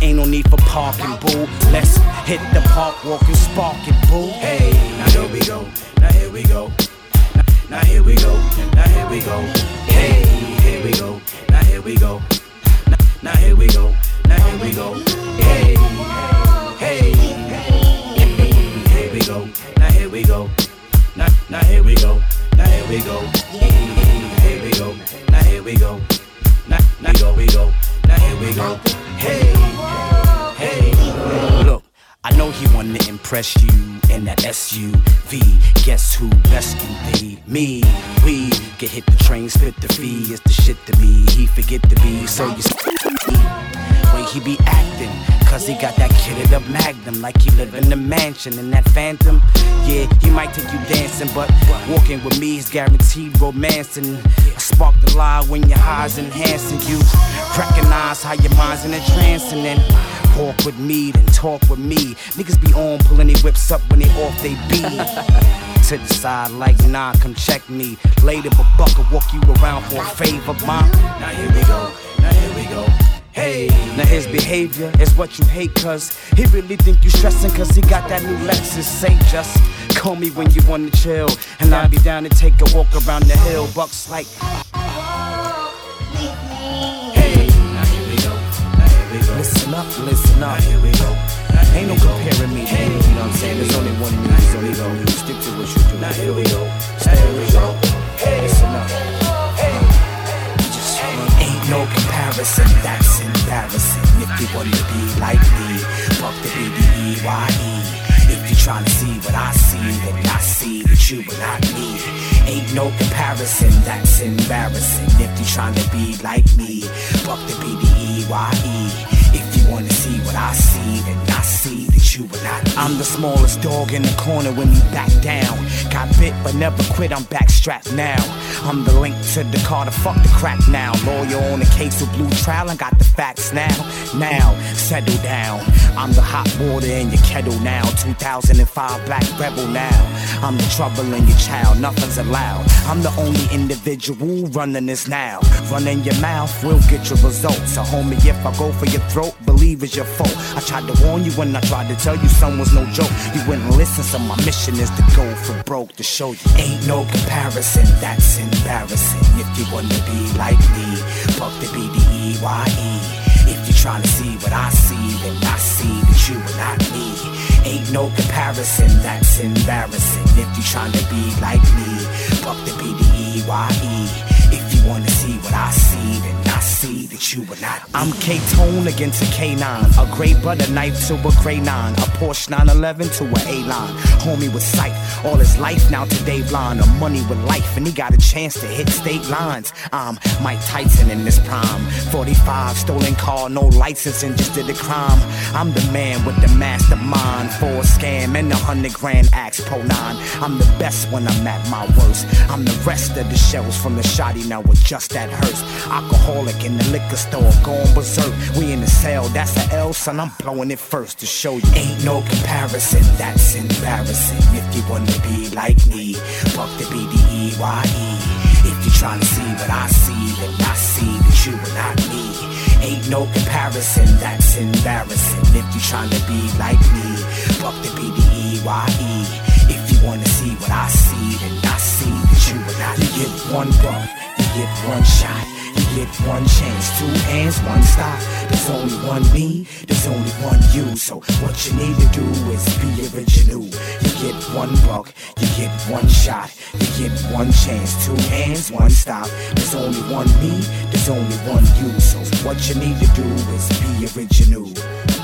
Ain't no need for parking, boo. Let's hit the park, walk and spark it, boo. Hey, now here we go, now here we go. Now, now here we go, now here we go. Hey, here we go, now here we go. Now, here we go, now here we go. Hey, hey, here we go, now here we go. Now, now here we go, now here we go. Here we go, now here we go. Now, now we go, now here we go. Hey, hey. Look, I know he wanna impress you in that SUV. Guess who rescued thee? Me. We get hit the train, spit the fee. It's the shit to me. He forget to be, so you way he be acting. Cause he got that kitted up magnum like he live in a mansion in that phantom. Yeah, he might take you dancing, but walking with me is guaranteed romancing. I spark the lie when your highs enhancing you. Recognize how your mind's in a trance and then walk with me, then talk with me. Niggas be on pulling their whips up when they off they beat. to the side like nah, come check me. Later, but buck will walk you around for a favor, ma. Now here we go, now here we go. Hey, Now his behavior is what you hate cause he really think you stressing cause he got that new Lexus. Say just call me when you wanna chill and I'll be down to take a walk around the hill. Bucks like Listen up, listen up. Here we go. Ain't no comparing me to you, you know what I'm saying? There's only one go. Stick to what you do. Now here we go. Stay. Listen up. Ain't no comparison, that's embarrassing. If you wanna be like me, fuck the B-D-E-Y-E. If you tryna see what I see, then I see that you are not me. Ain't no comparison, that's embarrassing. If you tryna be like me, fuck the B-D-E-Y-E. Wanna see what I see, then I see you not. I'm the smallest dog in the corner when you back down. Got bit but never quit, I'm backstrapped now. I'm the link to the car to fuck the crack now. Lawyer on the case of blue trial and got the facts now. Now, settle down. I'm the hot water in your kettle now. 2005 black rebel now. I'm the trouble in your child, nothing's allowed. I'm the only individual running this now. Running your mouth will get your results. So, homie, if I go for your throat, believe it's your fault. I tried to warn you when I tried to tell you someone's no joke. You wouldn't listen, so my mission is to go for broke to show you ain't no comparison. That's embarrassing. If you wanna be like me, fuck the B-D-E-Y-E. If you're trying to see what I see, then I see that you are not me. Ain't no comparison, that's embarrassing. If you're trying to be like me, fuck the B-D-E-Y-E. If you wanna see what I see, then I see that you are not. I'm K-Tone against a K9, a gray butter knife to a gray nine, a Porsche 911 to a A-line. Homie with sight, all his life now today blind, a money with life, and he got a chance to hit state lines. I'm Mike Tyson in this prime, 45 stolen car, no license, and just did a crime. I'm the man with the mastermind for a scam and a hundred grand axe pro nine. I'm the best when I'm at my worst. I'm the rest of the shells from the shoddy now with just that hurts. Alcoholic in the liquor store, going berserk. We in the cell, that's a L, son. I'm blowing it first to show you. Ain't no comparison, that's embarrassing. If you wanna be like me, fuck the B-D-E-Y-E. If you're trying to see what I see, then I see that you are not me. Ain't no comparison, that's embarrassing. If you're trying to be like me, fuck the B-D-E-Y-E. If you wanna see what I see, then I see that you are not. me. You get one buck, you get one shot. Get one chance, two hands, one stop. There's only one me, there's only one you. So what you need to do is be original. You get one buck, you get one shot. You get one chance, two hands, one stop. There's only one me, there's only one you. So what you need to do is be original.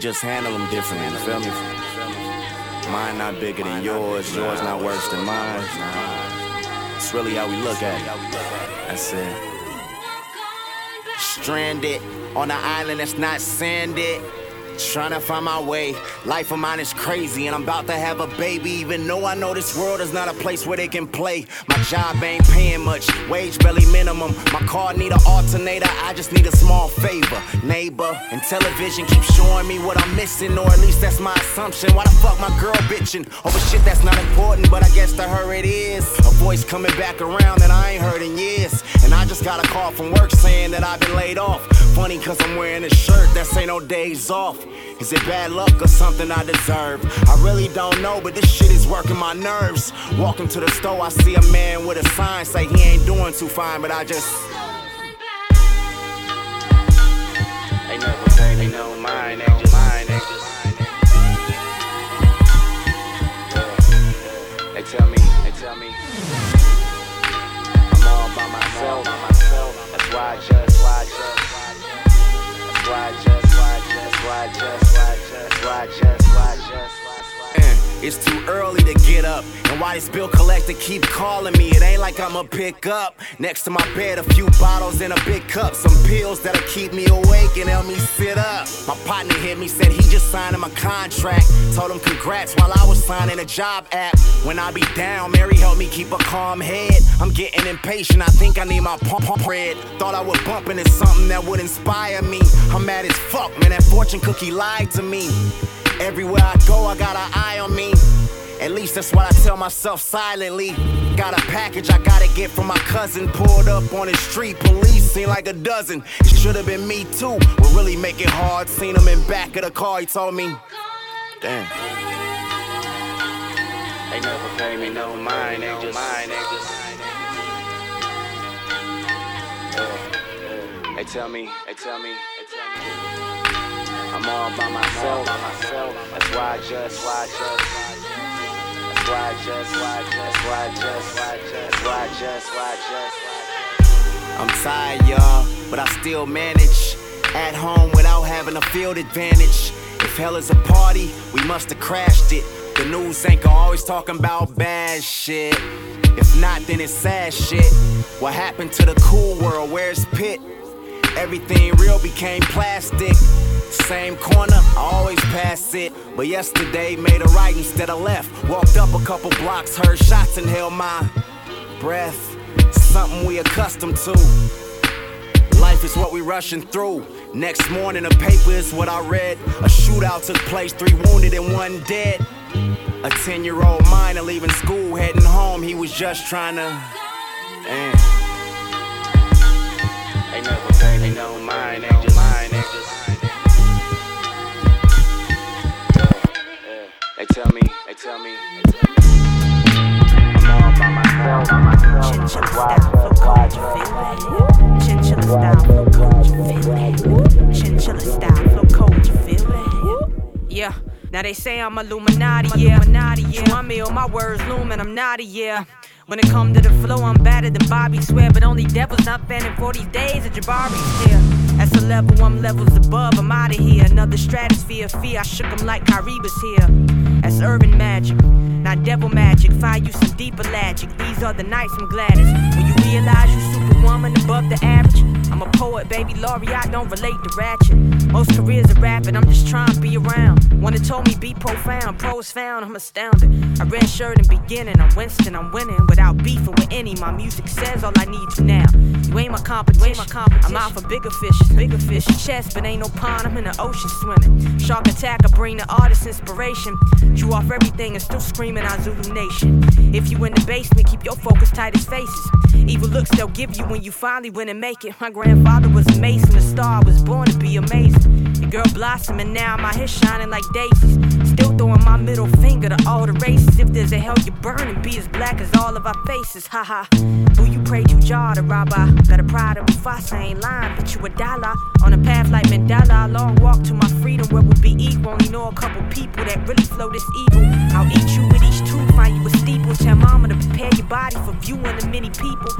Just handle them differently, you feel me? Mine not bigger than yours, yours not worse than mine. It's really how we look at it. That's it. Stranded on an island that's not sanded. Trying to find my way. Life of mine is crazy, and I'm about to have a baby. Even though I know this world is not a place where they can play. My job ain't paying much, wage barely minimum. My car need an alternator, I just need a small favor. Neighbor, and television keep showing me what I'm missing, or at least that's my assumption. Why the fuck my girl bitching over shit that's not important, but I guess to her it is. A voice coming back around that I ain't heard in years. And I just got a call from work saying that I've been laid off. Funny cause I'm wearing a shirt that say no days off. Is it bad luck or something I deserve? I really don't know, but this shit is working my nerves. Walking to the store, I see a man with a sign say he ain't doing too fine, but I just. Ain't nothing, ain't, ain't no mine, ain't just mine, ain't just. They tell me, they tell me. I'm all by myself, by myself. That's why I just. Just, It's too early to get up. And why this bill collector keep calling me? It ain't like I'ma pick up. Next to my bed, a few bottles and a big cup. Some pills that'll keep me awake and help me sit up. My partner hit me, said he just signed a contract. Told him congrats while I was signing a job app. When I be down, Mary helped me keep a calm head. I'm getting impatient, I think I need my pump pump red. Thought I would bump into something that would inspire me. I'm mad as fuck, man. That fortune cookie lied to me. Everywhere I go, I got an eye on me. At least that's what I tell myself silently. Got a package I gotta get from my cousin. Pulled up on the street, police seen like a dozen. It should've been me too. Would really make it hard. Seen him in back of the car, he told me. Damn. They never pay me no mind, they just mind, they just. They tell me, they tell me. I'm all by myself. That's why I just, why I just. Why just, why just, why just, why just, why just, why just. I'm tired, y'all, but I still manage. At home without having a field advantage. If hell is a party, we must have crashed it. The news anchor always talking about bad shit. If not, then it's sad shit. What happened to the cool world? Where's Pit? Everything real became plastic. Same corner, I always pass it. But yesterday made a right instead of left. Walked up a couple blocks, heard shots and held my breath. Something we accustomed to. Life is what we rushing through. Next morning, the paper is what I read. A shootout took place, three wounded and one dead. A 10 year old minor leaving school, heading home. He was just trying to. Damn. They never pay me no mind, they just They tell me, they tell me. I'm all by myself, myself. That's why I just, why Chinchilla style, flow cold, you feel? Chinchilla style, flow cold, you feel? Yeah. Now they say I'm Illuminati, yeah. Illuminati, yeah. I'm ill, my words loom and I'm naughty, yeah. When it come to the flow, I'm better than Bobby Swear, but only devils not fanning for these days of Jabari's here. That's a level, I'm levels above, I'm out of here. Another stratosphere of fear, I shook him like Kyrie was here. That's urban magic, not devil magic. Find you some deeper logic. These are the nights I'm gladdest. When you realize you superwoman above the average. I'm a poet, baby, laureate, don't relate to ratchet. Most careers are rapping, I'm just trying to be around. One that told me be profound, pros found, I'm astounded. I red shirt in beginning, I'm Winston, I'm winning without beefing with any. My music says all I need to now. You ain't my competition, ain't my competition. I'm out for bigger fish, bigger fish. Chest, but ain't no pond, I'm in the ocean swimming. Shark attack, I bring the artist inspiration. Drew off everything and still screaming out Zulu Nation. If you in the basement, keep your focus tight as faces. Evil looks they'll give you when you finally win and make it. My grandfather was a mason, a star, was born to be amazing. The girl blossoming now, my hair shining like daisies. Still throwing my middle finger to all the races. If there's a hell you burning, be as black as all of our faces. Haha. Who you pray to, jar the rob I Got a pride of Mufasa, ain't lying, bet you a dollar. On a path like Mandela, a long walk to my freedom where we'll be equal. Only know a couple people that really flow this evil. I'll eat you with each tooth, find you a steeple. Tell mama to prepare your body for viewing the many people.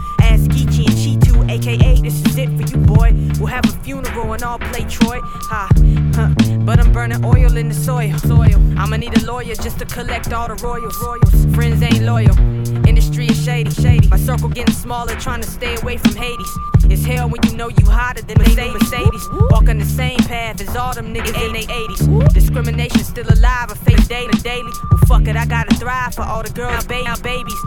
Aka this is it for you, boy. We'll have a funeral and I'll play Troy. Ha, huh. But I'm burning oil in the soil. soil. I'ma need a lawyer just to collect all the royals. royals. Friends ain't loyal. Industry is shady, shady. My circle getting smaller, trying to stay away from Hades. It's hell when you know you hotter than Mercedes. Mercedes. Walking the same path as all them niggas in their 80s. Discrimination still alive, I face daily, daily. Well, fuck it, I gotta thrive for all the girls, ba- now babies.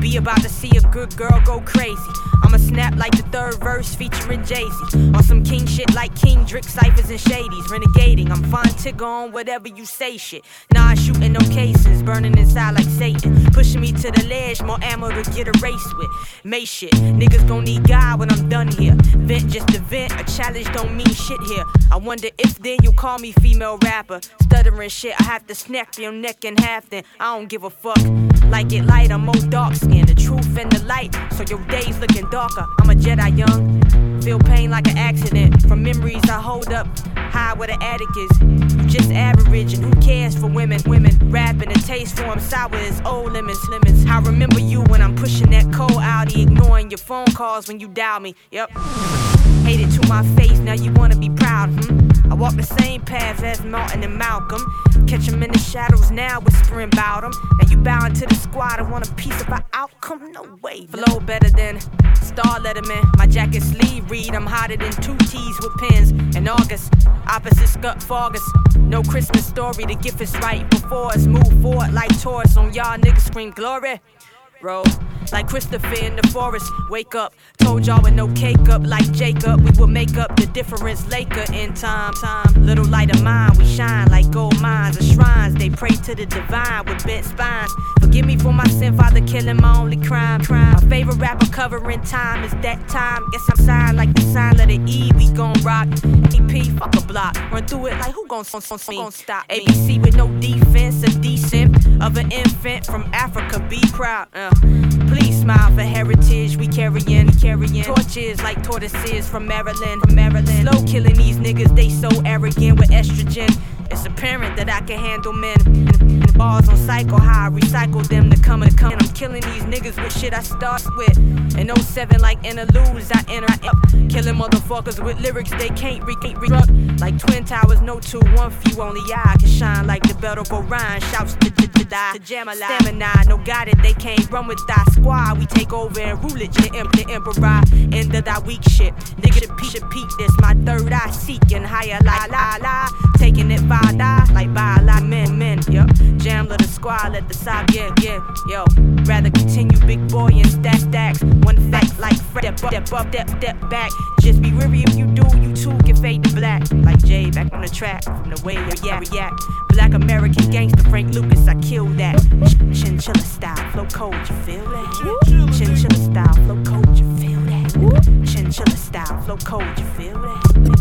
Be about to see a good girl go crazy. I'ma snap like the third verse featuring Jay Z. On some king shit like King Drick, Cyphers, and Shadies. Renegading, I'm fine tigger on whatever you say shit. Nah, shooting no cases, burning inside like Satan. Pushing me to the ledge, more ammo to get a race with. May shit, niggas gon' need God when I'm done here. Vent just a vent, a challenge don't mean shit here. I wonder if then you call me female rapper. Stuttering shit, I have to snap your neck in half then. I don't give a fuck. Like it light, I'm more dark skinned. The truth and the light, so your days looking darker. I'm a Jedi young. Feel pain like an accident. From memories I hold up high where the attic is. You just average, and who cares for women? Women rapping, the taste for them sour as old lemons. lemons. I remember you when I'm pushing that cold Audi, ignoring your phone calls when you dial me. Yep. Hate it to my face, now you wanna be proud, hmm? I walk the same path as Martin and Malcolm. Catch Catch 'em in the shadows now, whispering about 'em. Now you bowing to the squad and want a piece of our outcome? No way. Flow better than Star Letterman. My jacket sleeve read, I'm hotter than two T's with pins. In August, opposite Scott Fargus. No Christmas story, the gift is right before us. Move forward like Taurus on y'all niggas scream glory. Roll like Christopher in the forest. Wake up, told y'all with no cake up like Jacob. We will make up the difference later in time. Time, little light of mine, we shine like gold mines or shrines. They pray to the divine with bent spines. Forgive me for my sin, Father, killing my only crime. crime. My favorite rapper covering time is that time. Guess I'm signed like the sign letter E. We gon' rock. EP, fuck a block. Run through it like who gon' gon' gon' stop? ABC with no defense, a decent of an infant from Africa. Be proud. Uh. Please smile for heritage. We carryin', carryin' torches like tortoises from Maryland, from Maryland. Slow killing these niggas, they so arrogant with estrogen. It's apparent that I can handle men. And balls on cycle, high. Recycle them to come and come. And I'm killing these niggas with shit I start with. In 07, like interludes, I enter up. Killing motherfuckers with lyrics they can't re Like Twin Towers, no two, one few, only I can shine like the belt of Orion. Shouts to, to, to die. To jam a Stamina, no got it, they can't run with that squad. We take over and rule it, the, emperor. End of that weak shit. Nigga, the peak, peak this. My third eye seeking higher, la la la. Taking it by die like by a lot men, men, yo. Jam let the squad, let the side, yeah, yeah, yo. Rather continue big boy and stack stacks. One fact like step up, step up, step, step back. Just be weary if you do, you too can fade to black. Like Jay back on the track, from the way you react, react. Black American gangster Frank Lucas, I killed that. Chinchilla style, flow cold, you feel that? Chinchilla style, flow cold, you feel that? Chinchilla style, flow cold, you feel that?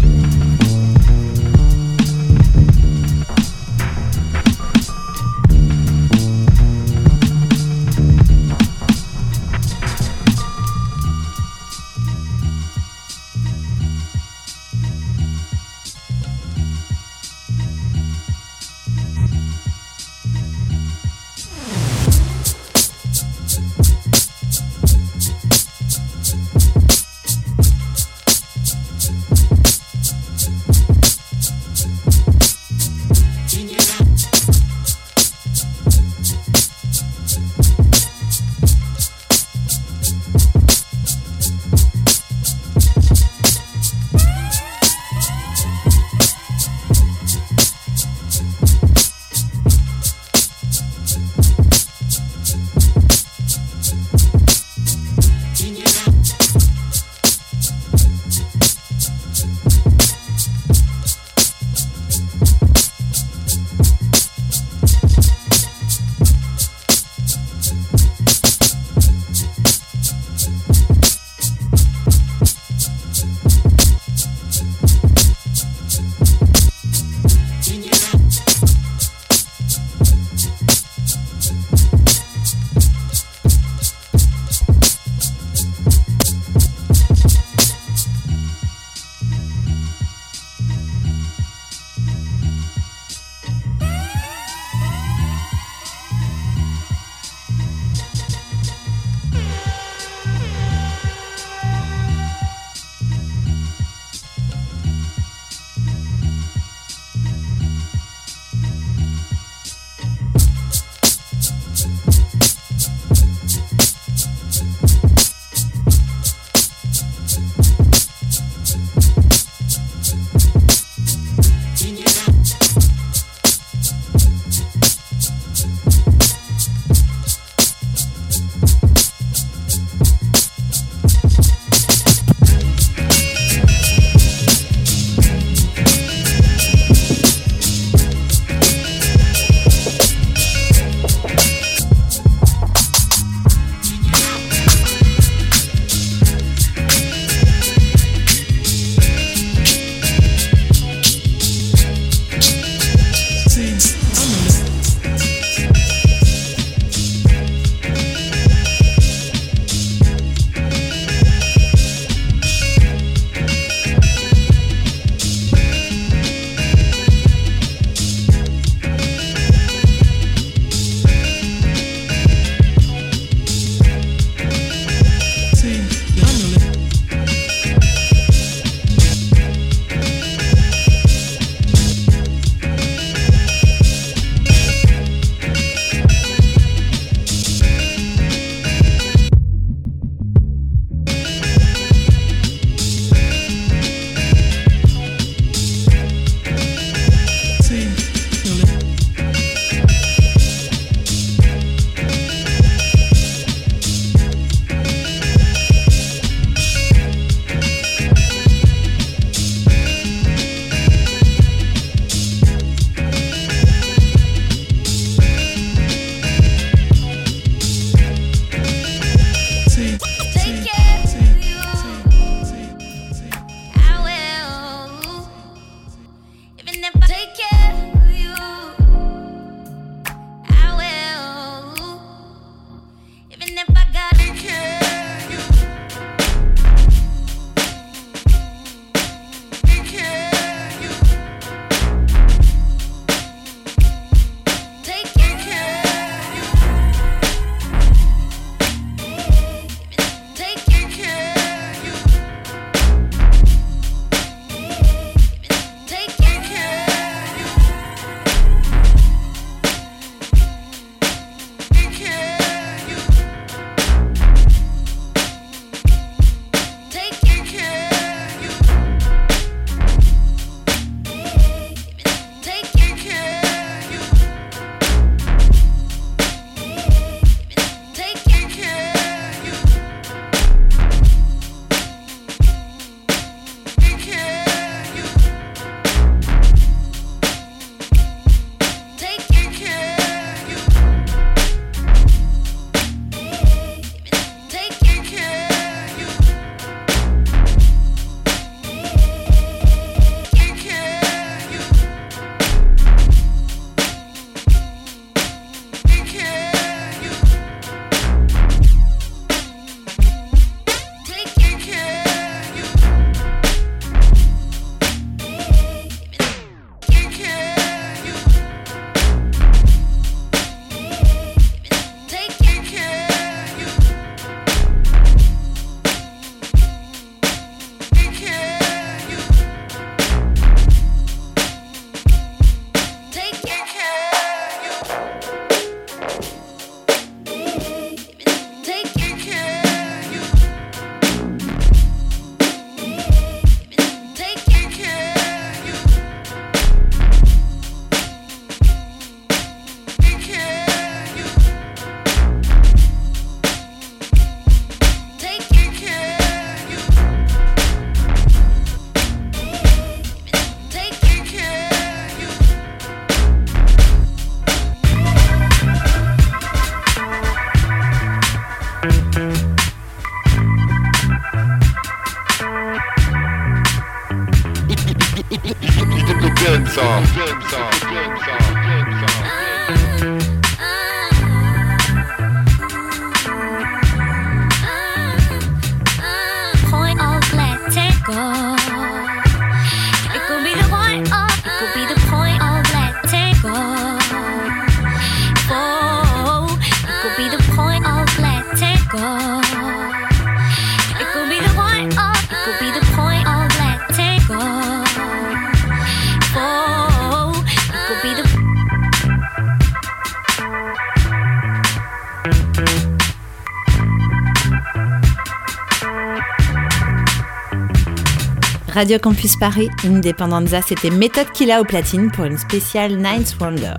Radio Campus Paris, Independenza, c'était Méthode a au platine pour une spéciale Ninth Wonder.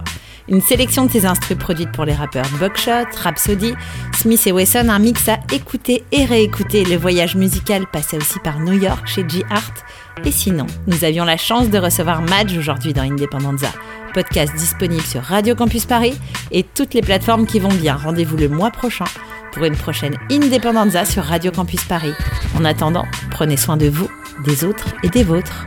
Une sélection de ses instruments produites pour les rappeurs Buckshot, Rhapsody, Smith et Wesson, un mix à écouter et réécouter. Le voyage musical passait aussi par New York chez G Art. Et sinon, nous avions la chance de recevoir Madge aujourd'hui dans Independenza. Podcast disponible sur Radio Campus Paris et toutes les plateformes qui vont bien. Rendez-vous le mois prochain pour une prochaine Independenza sur Radio Campus Paris. En attendant, prenez soin de vous des autres et des vôtres.